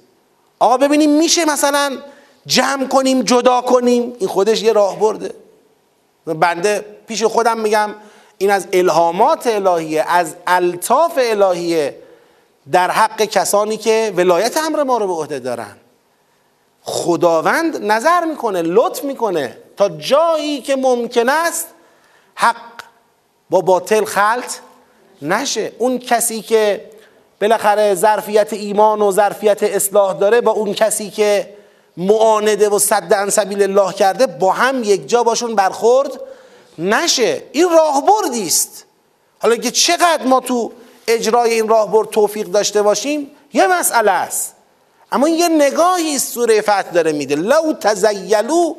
Speaker 1: آقا ببینیم میشه مثلا جمع کنیم جدا کنیم. این خودش یه راه برده. بنده پیش خودم میگم این از الهامات الهیه از الطاف الهیه در حق کسانی که ولایت امر ما رو به عهده دارن. خداوند نظر می‌کنه لطف می‌کنه تا جایی که ممکن است حق با باطل خلط نشه. اون کسی که بالاخره ظرفیت ایمان و ظرفیت اصلاح داره با اون کسی که معانده و صد عن سبیل الله کرده با هم یک جا باشون برخورد نشه. این راهبردی است. حالا که چقدر ما تو اجرای این راهبرد توفیق داشته باشیم یه مسئله است. اما یه نگاهی سوره فتح داره میده لو تزیلو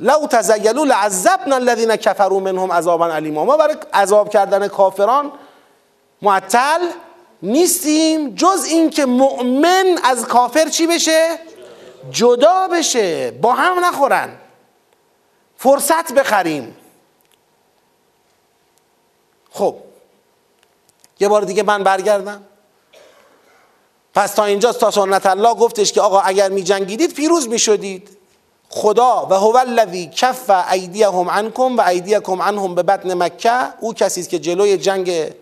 Speaker 1: لو تزیلو لعذبنا الذین کفروا منهم عذابا علیما ما برای عذاب کردن کافران معطل نیستیم جز اینکه مؤمن از کافر چی بشه؟ جدا بشه با هم نخورن. فرصت بخریم. خب یه بار دیگه من برگردم. پس تا اینجا تا سنت الله گفتش که آقا اگر می جنگیدید پیروز می شدید خدا و هو الذی کف ایدیهم عنکم و ایدیکم عنهم به بطن مکه او کسی است که جلوی جنگ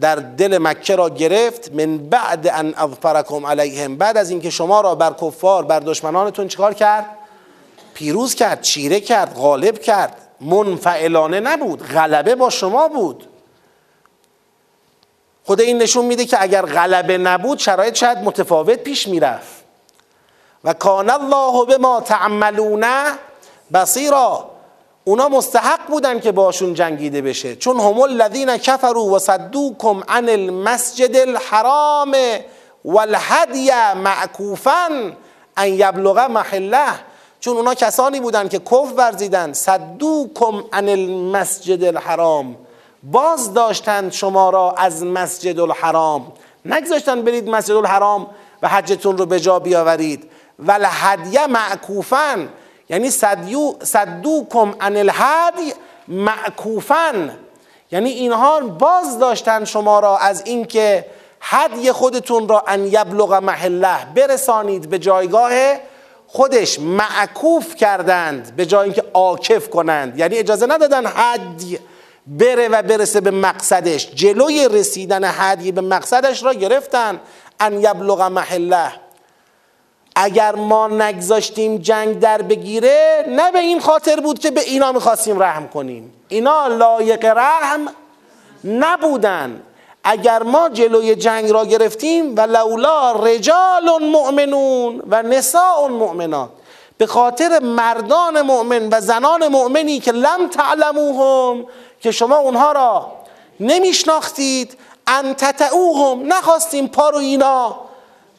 Speaker 1: در دل مکه را گرفت. من بعد ان اظفرکم علیهم بعد از اینکه شما را بر کفار بر دشمنانتون چیکار کرد؟ پیروز کرد چیره کرد غالب کرد. منفعلانه نبود غلبه با شما بود. خود این نشون میده که اگر غلبه نبود شرایط شاید متفاوت پیش می‌رفت. و کان الله به ما تعملون بصیرا. اونا مستحق بودن که باشون جنگیده بشه. چون هم الذین کفروا و صدوکم عن المسجد الحرام والهدی معکوفا ان یبلغ محله. چون اونا کسانی بودن که کف ورزیدن. صدوکم عن المسجد الحرام. باز داشتند شما را از مسجد الحرام. نگذاشتن برید مسجد الحرام و حجتون رو به جا بیاورید. ول هدیه معکوفن یعنی صدو صدوکم عن الهدی معکوفن یعنی اینها باز داشتن شما را از اینکه هدی خودتون را ان یبلغ محله برسانید به جایگاه خودش. معکوف کردند به جای اینکه عاکف کنند. یعنی اجازه ندادن هدی بره و برسه به مقصدش. جلوی رسیدن هدی به مقصدش را گرفتن. ان یبلغ محله. اگر ما نگذاشتیم جنگ در بگیره نه به این خاطر بود که به اینا می‌خواستیم رحم کنیم. اینا لایق رحم نبودن. اگر ما جلوی جنگ را گرفتیم و لولا رجال مؤمنون و نساء مؤمنات. به خاطر مردان مؤمن و زنان مؤمنی که لم تعلموهم که شما اونها را نمیشناختید. ان تتعوهم نخواستیم پا رو اینا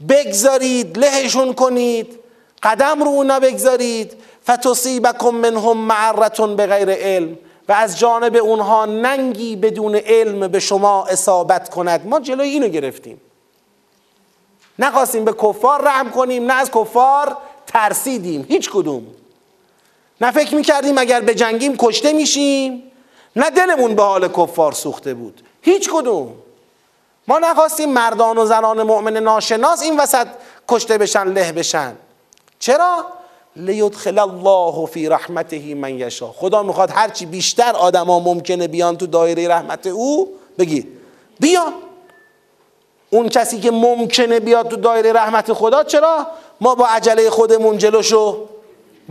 Speaker 1: بگذارید لهشون کنید. قدم رو اونا بگذارید. فتصیبکم منهم معرتون به غیر علم. و از جانب اونها ننگی بدون علم به شما اصابت کند. ما جلوی اینو گرفتیم. نخواستیم به کفار رحم کنیم نه از کفار ترسیدیم. هیچ کدوم. نه فکر می‌کردیم اگر به جنگیم کشته میشیم. نه دلمون به حال کفار سوخته بود. هیچ کدوم. ما نخواستیم مردان و زنان مؤمن ناشناس این وسط کشته بشن له بشن. چرا؟ لیدخل الله فی رحمته من یشا خدا می‌خواد هرچی بیشتر آدما ممکنه بیان تو دایره رحمت او بگید. بیان اون کسی که ممکنه بیاد تو دایره رحمت خدا چرا؟ ما با عجله خودمون جلوشو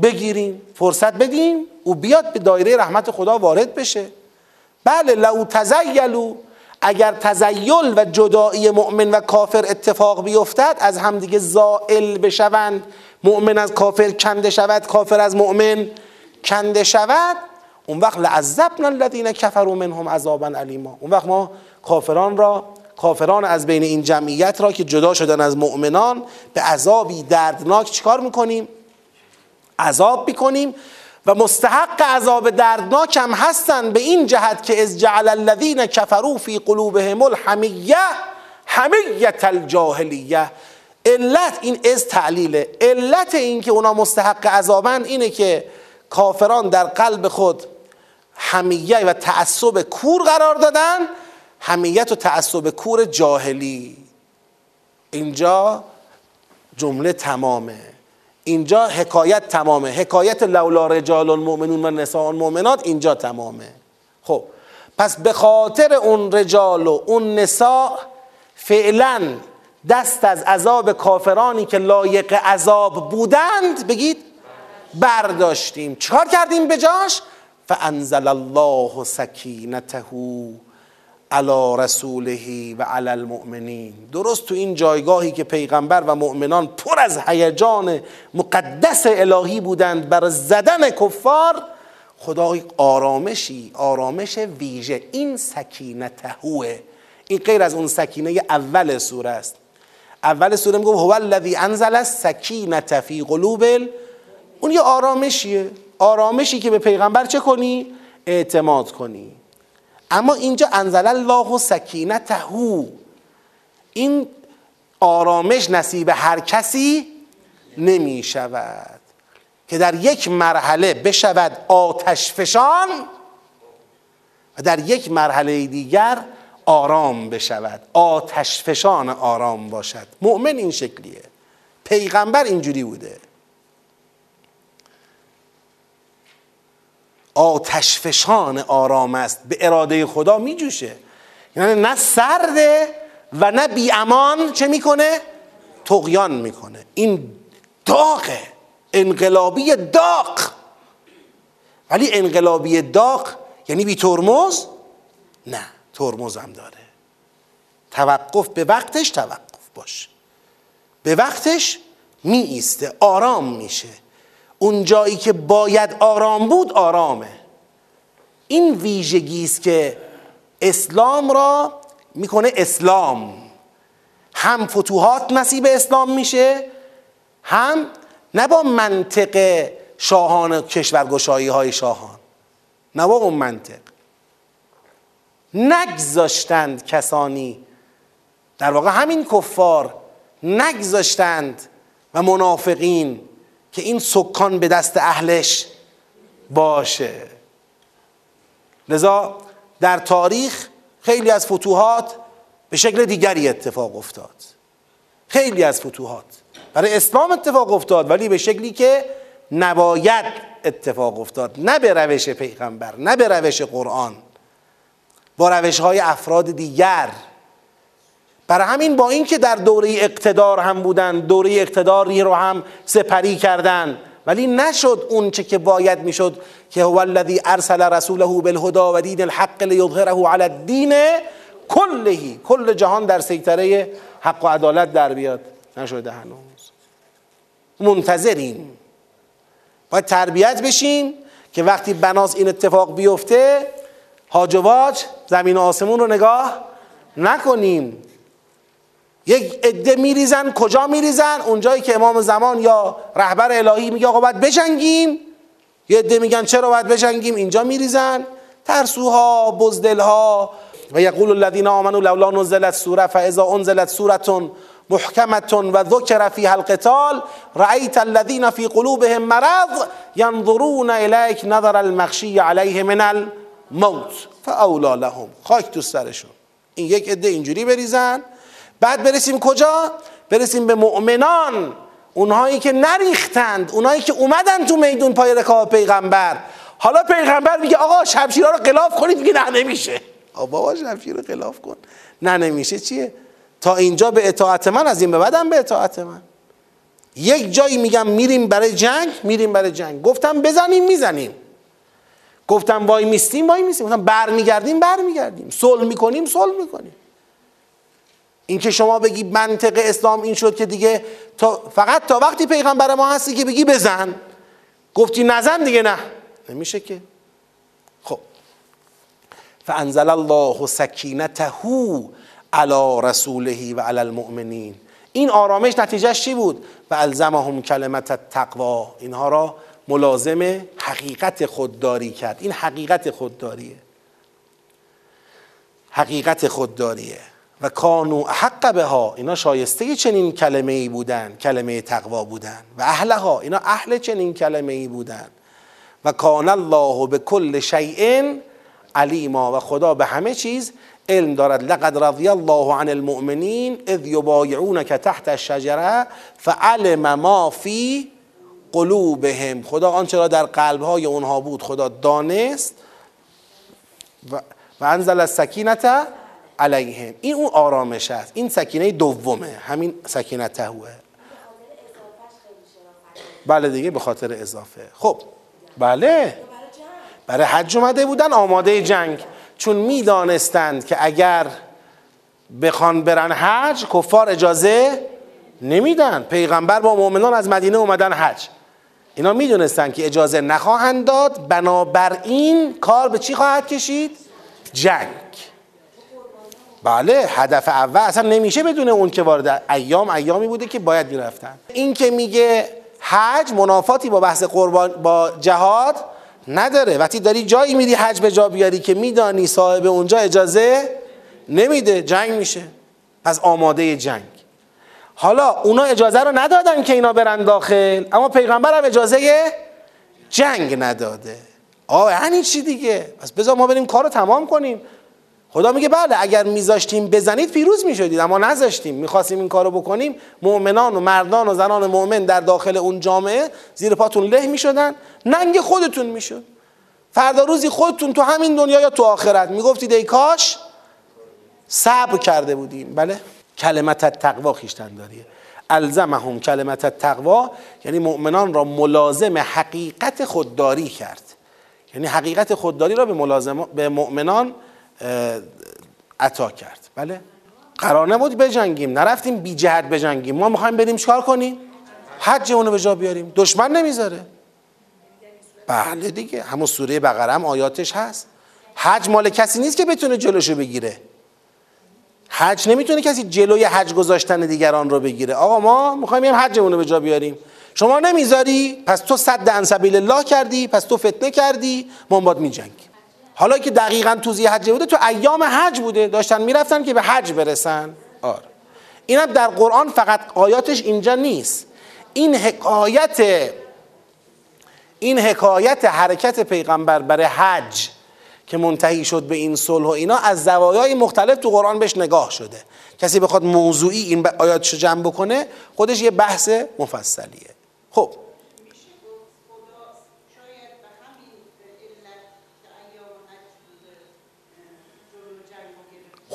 Speaker 1: بگیریم فرصت بدیم. او بیاد به دایره رحمت خدا وارد بشه. بله لو تزیلو اگر تزیل و جدایی مؤمن و کافر اتفاق بیفتد از همدیگه زائل بشوند. مؤمن از کافر کنده شود کافر از مؤمن کنده شود. اون وقت لعذبنا الذین کفروا منهم عذابا علیما اون وقت ما کافران را کافران از بین این جمعیت را که جدا شدن از مؤمنان به عذابی دردناک چیکار می‌کنیم؟ عذاب می‌کنیم. و مستحق عذاب دردناک هم هستند به این جهت که از جعل الذین کفروا فی قلوبهم الحمیه حمیت الجاهلیه. علت این از تعلیله. علت این که اونا مستحق عذابن اینه که کافران در قلب خود حمیه و تعصب کور قرار دادن. حمیت و تعصب کور جاهلی. اینجا جمله تمامه. اینجا حکایت تمامه. حکایت لولا رجال المؤمنون و نساء المؤمنات اینجا تمامه. خب پس به خاطر اون رجال و اون نساء فعلا دست از عذاب کافرانی که لایق عذاب بودند بگید برداشتیم. چکار کردیم به جاش؟ فانزل الله سکینته علی رسوله و علی المؤمنین. درست تو این جایگاهی که پیغمبر و مؤمنان پر از هیجان مقدس الهی بودند بر زدن کفار خدا آرامشی آرامش ویژه. این سکینتهوه این غیر از اون سکینه اول سوره است. اول سوره میگه هو الذی انزل السکینه فی قلوب اون یه آرامشیه. آرامشی که به پیغمبر چه کنی؟ اعتماد کنی. اما اینجا انزل الله سکینته. این آرامش نصیب هر کسی نمی شود که در یک مرحله بشود آتش فشان و در یک مرحله دیگر آرام بشود. آتشفشان آرام باشد. مؤمن این شکلیه. پیغمبر اینجوری بوده. آتشفشان آرام است به اراده خدا میجوشه. یعنی نه سرده و نه بی امان چه می‌کنه؟ تقیان می‌کنه. این داغه انقلابی داغ. ولی انقلابی داغ یعنی بی ترمز؟ نه ترمز هم داره. توقف به وقتش توقف باشه به وقتش می ایسته آرام میشه. اون جایی که باید آرام بود آرامه. این ویژگی است که اسلام را می‌کنه اسلام. هم فتوحات نصیب اسلام میشه هم نه با منطق شاهان کشورگشایی های شاهان. نه با اون منطق. نگذاشتند کسانی در واقع همین کفار نگذاشتند و منافقین که این سکان به دست اهلش باشه. لذا در تاریخ خیلی از فتوحات به شکل دیگری اتفاق افتاد. خیلی از فتوحات. برای اسلام اتفاق افتاد ولی به شکلی که نباید اتفاق افتاد. نه به روش پیغمبر نه به روش قرآن. با روش های افراد دیگر. برای همین با اینکه در دوره اقتدار هم بودن دوره اقتداری رو هم سپری کردن ولی نشد اون چه که باید می‌شد که هو الذی ارسل رسوله بالهدا و دین الحق لیظهره علی الدین کلهی کل جهان در سیطره حق و عدالت در بیاد. نشده هنوز. منتظریم باید تربیت بشیم که وقتی بناس این اتفاق بیفته هاج زمین و آسمون رو نگاه نکنیم. یک عده میریزن کجا میریزن؟ اونجایی که امام زمان یا رهبر الهی میگه آقا باید بجنگیم. یه عده میگن چرا باید بجنگیم؟ اینجا میریزن. ترسوها بزدلها. و یقول الذین آمنوا لولا نزلت سوره فاذا انزلت سوره محکمه و ذکر فیها القتال رأیت الذین فی قلوبهم مرض ينظرون الیک نظر المخشی علیه من الموت فاولا لهم. خاک تو سرشون. این یک عده اینجوری بریزن. بعد برسیم کجا؟ برسیم به مؤمنان اونهایی که نریختند اونهایی که اومدن تو میدون پای رکاب پیغمبر. حالا پیغمبر میگه آقا شمشیرها رو قلاف کنید میگه نه نمیشه. آقا بابا شمشیر رو قلاف کن. نه نمیشه. چیه؟ تا اینجا به اطاعت من از این به بعدم به اطاعت من. یک جایی میگم میریم برای جنگ میریم برای جنگ. گفتم بزنیم می‌زنیم. گفتم وای میستیم وای میستیم. گفتم برمیگردیم برمیگردیم. صلح می‌کنیم صلح می‌کنیم. اینکه شما بگی منطق اسلام این شد که دیگه تا فقط تا وقتی پیغمبر ما هستی که بگی بزن. گفتی نزن دیگه نه. نمیشه که. خب. فانزل الله سکینته علی رسوله و علی المؤمنین. این آرامش نتیجهش چی بود؟ و الزمهم کلمت تقوا اینها را ملازم حقیقت خودداری کرد. این حقیقت خودداریه. حقیقت خودداریه. و کانو حق به ها اینا شایسته چنین کلمه ای بودن کلمه تقوا بودن. و اهلها اینا اهل چنین کلمه ای بودن. و کان الله به کل شیء علیما. و خدا به همه چیز علم دارد. لقد رضی الله عن المؤمنین اذ یبایعونک تحت الشجره فعلم ما فی قلوبهم. خدا آنچه را در قلبهای اونها بود خدا دانست. و, و انزل السکینه علیهم. این اون آرامش است. این سکینه دومه. همین سکینه تهوه. بله دیگه به خاطر اضافه. خب بله. برای حج اومده بودن آماده جنگ. چون می‌دانستند که اگر بخوان برن حج کفار اجازه نمیدن. پیغمبر با مؤمنان از مدینه اومدن حج. اینا می‌دونستند که اجازه نخواهند داد. بنابراین کار به چی خواهد کشید؟ جنگ. بله هدف اول اصلا نمیشه بدون اون که وارد ایام ایامی بوده که باید می‌رفتن. این که میگه حج منافاتی با بحث قربان با جهاد نداره. وقتی داری جایی میری حج به جا بیاری که میدانی صاحب اونجا اجازه نمیده جنگ میشه. پس آماده جنگ. حالا اونا اجازه رو ندادن که اینا برن داخل اما پیغمبر هم اجازه جنگ نداده. آه یعنی چی دیگه؟ پس بذار ما بریم کار رو تمام کنیم. خدا میگه بله اگر میذاشتیم بزنید پیروز می‌شدید اما نذاشتیم. می‌خواستیم این کارو بکنیم. مؤمنان و مردان و زنان مؤمن در داخل اون جامعه زیر پاتون له می‌شدن. ننگ خودتون می‌شد. فردا روزی خودتون تو همین دنیا یا تو آخرت. می‌گفتید ای کاش صبر کرده بودیم. بله؟ کلمت تقوا خیشتن داریه. الزمهم کلمت تقوا یعنی مؤمنان را ملازم حقیقت خودداری کرد. یعنی حقیقت خودداری را به, ملازم به مؤمنان عطا کرد. بله؟ قرار نبود بجنگیم. نرفتیم بی جهت بجنگیم. ما می‌خوایم بریم چکار کنیم؟ حج اونو به جا بیاریم. دشمن نمی‌ذاره. بله دیگه. همون سوره بقره هم آیاتش هست. حج مال کسی نیست که بتونه جلوشو بگیره. حج نمی‌تونه کسی جلوی حج گذاشتن دیگران رو بگیره. آقا ما می‌خوایم حج حجمون رو به جا بیاریم. شما نمی‌ذاری؟ پس تو صد عن سبیل الله کردی پس تو فتنه کردی ما باید میجنگیم. حالا که دقیقا توضیح حج بوده تو ایام حج بوده. داشتن می‌رفتن که به حج برسن. آره. اینم در قرآن فقط آیاتش اینجا نیست. این حکایت این حکایت حرکت پیغمبر برای حج که منتهی شد به این صلح و اینا از زوایای مختلف تو قرآن بهش نگاه شده. کسی بخواد موضوعی این آیاتشو جمع بکنه خودش یه بحث مفصلیه. خب.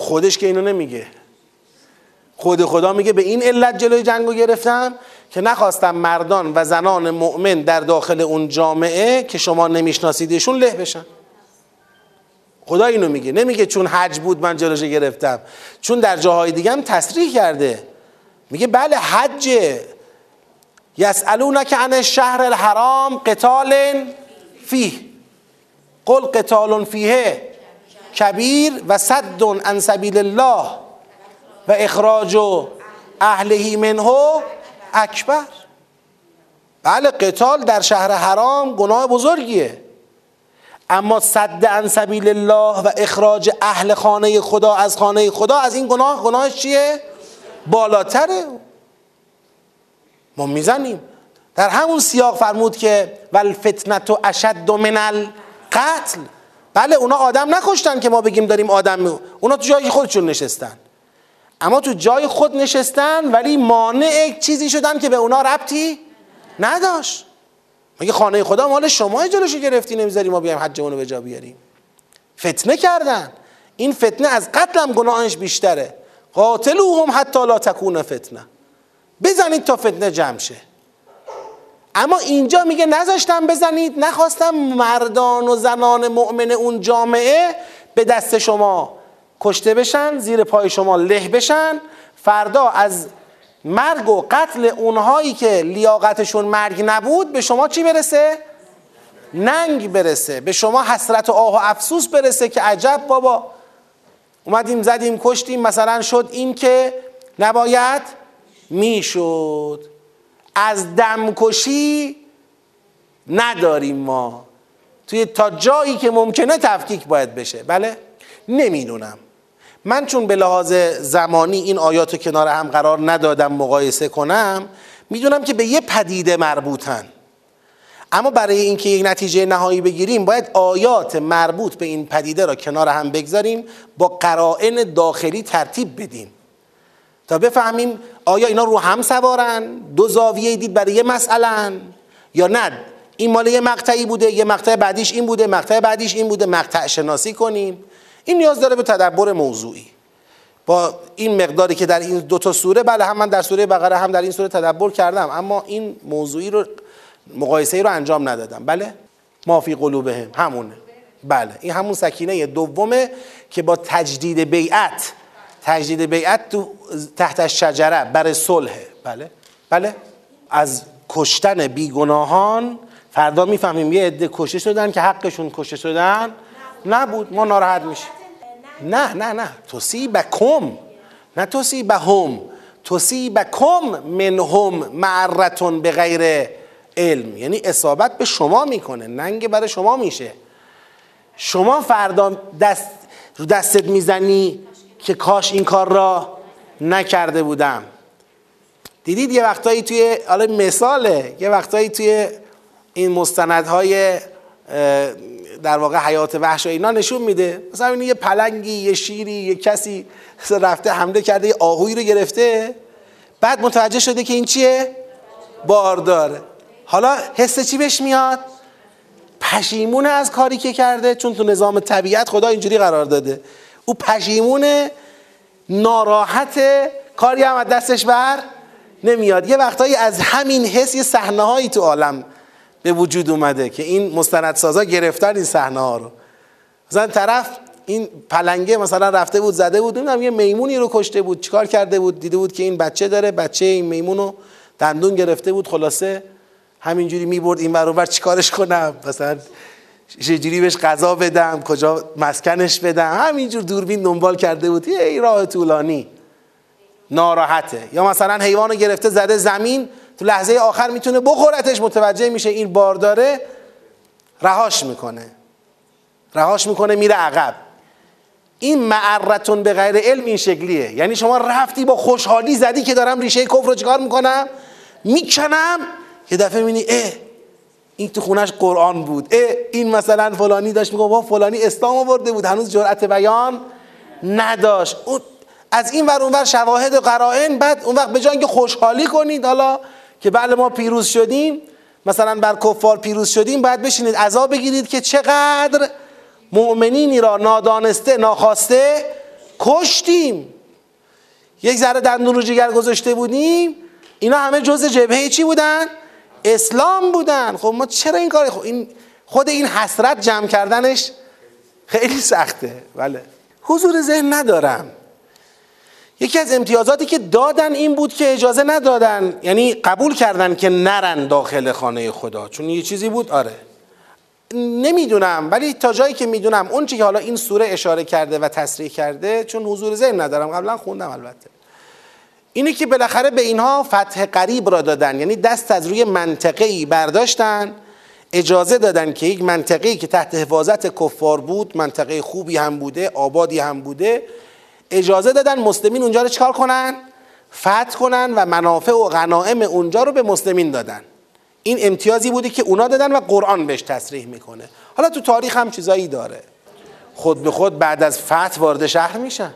Speaker 1: خودش که اینو نمیگه. خود خدا میگه به این علت جلوی جنگو گرفتم که نخواستم مردان و زنان مؤمن در داخل اون جامعه که شما نمیشناسیدشون له بشن. خدا اینو میگه. نمیگه چون حج بود من جلوش گرفتم. چون در جاهای دیگه هم تصریح کرده. میگه بله حج. یسالونک عن الشهر الحرام قتال فیه. قل قتال فیه. کبیر و صد عن سبیل الله و اخراج اهلهی منه اکبر. بله قتال در شهر حرام گناه بزرگیه. اما صد عن سبیل الله و اخراج اهل خانه خدا از خانه خدا از این گناه گناهش چیه؟ بالاتره. ما می‌زنیم. در همون سیاق فرمود که والفتنت اشد من القتل. بله اونا آدم نکشتن که ما بگیم داریم آدم اونا تو جای خودشون نشستن. اما تو جای خود نشستن ولی مانع چیزی شدن که به اونا ربطی نداشت. مگه خانه خدا مال شما جلوشو گرفتی نمی‌ذاری ما بیایم حجمون رو به جا بیاریم؟ فتنه کردن. این فتنه از قتل هم گناهش بیشتره. قاتلوهم حتی لا تکون فتنه. بزنید تا فتنه جمع شه. اما اینجا میگه نذاشتم بزنید نخواستم مردان و زنان مؤمن اون جامعه به دست شما کشته بشن زیر پای شما له بشن. فردا از مرگ و قتل اونهایی که لیاقتشون مرگ نبود به شما چی برسه؟ ننگ برسه. به شما حسرت و آه و افسوس برسه که عجب بابا. اومدیم زدیم کشتیم. مثلا شد این که نباید می‌شد. از دمکشی نداریم ما. توی تا جایی که ممکنه تفکیک باید بشه. بله؟ نمی‌دونم. من چون به لحاظ زمانی این آیات رو کنار هم قرار ندادم مقایسه کنم می‌دونم که به یه پدیده مربوطن. اما برای اینکه یک نتیجه نهایی بگیریم باید آیات مربوط به این پدیده را کنار هم بگذاریم با قرائن داخلی ترتیب بدیم. تا بفهمیم آیا اینا رو هم سوارن؟ دو زاویه دید برای یه مسئله یا نه؟ این مال یه مقطعی بوده یه مقطع بعدیش این بوده مقطع بعدیش این بوده مقطع شناسی کنیم. این نیاز داره به تدبر موضوعی. با این مقداری که در این دو تا سوره بله هم من در سوره بقره هم در این سوره تدبر کردم اما این موضوعی رو مقایسه ای رو انجام ندادم. بله؟ ما فی قلوبهم همونه. بله این همون سکینه دومه که با تجدید بیعت تجدید بیعت تو تحت شجره برای صلح. بله. بله. از کشتن بیگناهان فردا می‌فهمیم یه عده کشته شدن که حقشون کشته شدن. نبود. ما ناراحت میشیم. نه نه نه. کم نه تصیبهم تصیبکم منهم معرتون به غیر علم. یعنی اصابت به شما می‌کنه. ننگ برای شما میشه. شما فردا دست رو دستت می‌زنی. که کاش این کار را نکرده بودم. دیدید یه وقتایی توی حالا مثاله یه وقتایی توی این مستندهای در واقع حیات وحش و اینا نشون میده. مثلا این یه پلنگی یه شیری یه کسی رفته حمله کرده یه آهوی رو گرفته. بعد متوجه شده که این چیه؟ بارداره حالا حس چی بهش میاد؟ پشیمونه از کاری که کرده چون تو نظام طبیعت خدا اینجوری قرار داده. او پشیمونه ناراحت کاری هم از دستش بر نمیاد. یه وقتایی از همین حس یه صحنه هایی تو عالم به وجود اومده که این مستندسازا گرفتن این صحنه ها رو. مثلا طرف این پلنگه مثلا رفته بود زده بود نمی‌دونم یه میمونی رو کشته بود چیکار کرده بود؟ دیده بود که این بچه داره بچه این میمون رو دندون گرفته بود خلاصه همینجوری می‌برد این ور چیکارش کنم؟ مثلا چجوری بهش غذا بدم کجا مسکنش بدم؟ همینجور دوربین دنبال کرده بود. یه راه طولانی. ناراحته. یا مثلا حیوان گرفته زده زمین تو لحظه آخر می‌تونه بخورتش. متوجه میشه این بارداره رهاش می‌کنه. رهاش می‌کنه میره عقب. این معرتون به غیر علم این شکلیه. یعنی شما رفتی با خوشحالی زدی که دارم ریشه کفر رو چیکار می‌کنم؟ می‌کنم یه دفعه می‌بینی اه این تو خونش قرآن بود. اه این مثلا فلانی داشت میگه با فلانی اسلام آورده بود. هنوز جرأت بیان نداشت. اون از این ور اونور شواهد و قرائن بعد اون وقت به جای اینکه خوشحالی کنید حالا که بله ما پیروز شدیم مثلا بر کفار پیروز شدیم بعد بشینید عذاب بگیرید که چقدر مؤمنینی را نادانسته ناخواسته کشتیم. یک ذره دندون رو جگر گذاشته بودیم. اینا همه جز جبهه چی بودن؟ اسلام بودن. خب ما چرا این کار خب این خود این حسرت جمع کردنش خیلی سخته. بله. حضور ذهن ندارم. یکی از امتیازاتی که دادن این بود که اجازه ندادن یعنی قبول کردن که نرن داخل خانه خدا. چون یه چیزی بود آره. نمی‌دونم ولی تا جایی که می‌دونم اون که حالا این سوره اشاره کرده و تصریح کرده چون حضور ذهن ندارم. قبلا خوندم البته. اینه که بالاخره به اینها فتح قریب را دادن یعنی دست از روی منطقه ای برداشتن اجازه دادن که یک منطقه که تحت حفاظت کفار بود منطقه خوبی هم بوده آبادی هم بوده اجازه دادن مسلمین اونجا رو چکار کنن؟ فتح کنن و منافع و غنائم اونجا رو به مسلمین دادن. این امتیازی بوده که اونا دادن و قرآن بهش تصریح می‌کنه. حالا تو تاریخ هم چیزایی داره. خود به خود بعد از فتح وارد شهر میشن.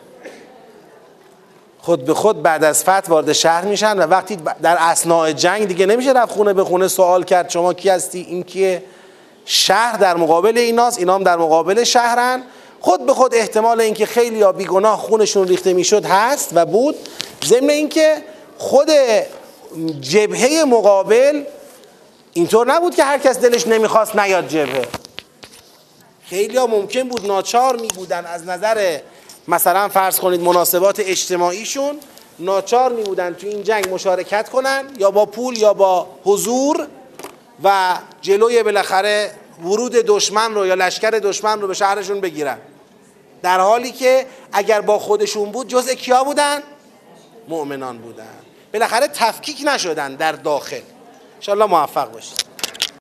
Speaker 1: خود به خود بعد از فتح وارد شهر میشن و وقتی در اسناع جنگ دیگه نمیشه رفت خونه به خونه سوال کرد شما کی هستی؟ این کیه؟ شهر در مقابل ایناست اینا هم در مقابل شهرن. خود به خود احتمال اینکه خیلی یا بیگناه خونشون ریخته می‌شد هست و بود. ضمن اینکه خود جبهه مقابل اینطور نبود که هر کس دلش نمی‌خواست نیاد جبهه. خیلی ها ممکن بود ناچار می بودن از نظر مثلا فرض کنید مناسبات اجتماعیشون ناچار می بودن تو این جنگ مشارکت کنن یا با پول یا با حضور و جلوی بالاخره ورود دشمن رو یا لشکر دشمن رو به شهرشون بگیرن. در حالی که اگر با خودشون بود جزء کیا بودن؟ مؤمنان بودن. بالاخره تفکیک نشدن در داخل. انشاءالله موفق باشید.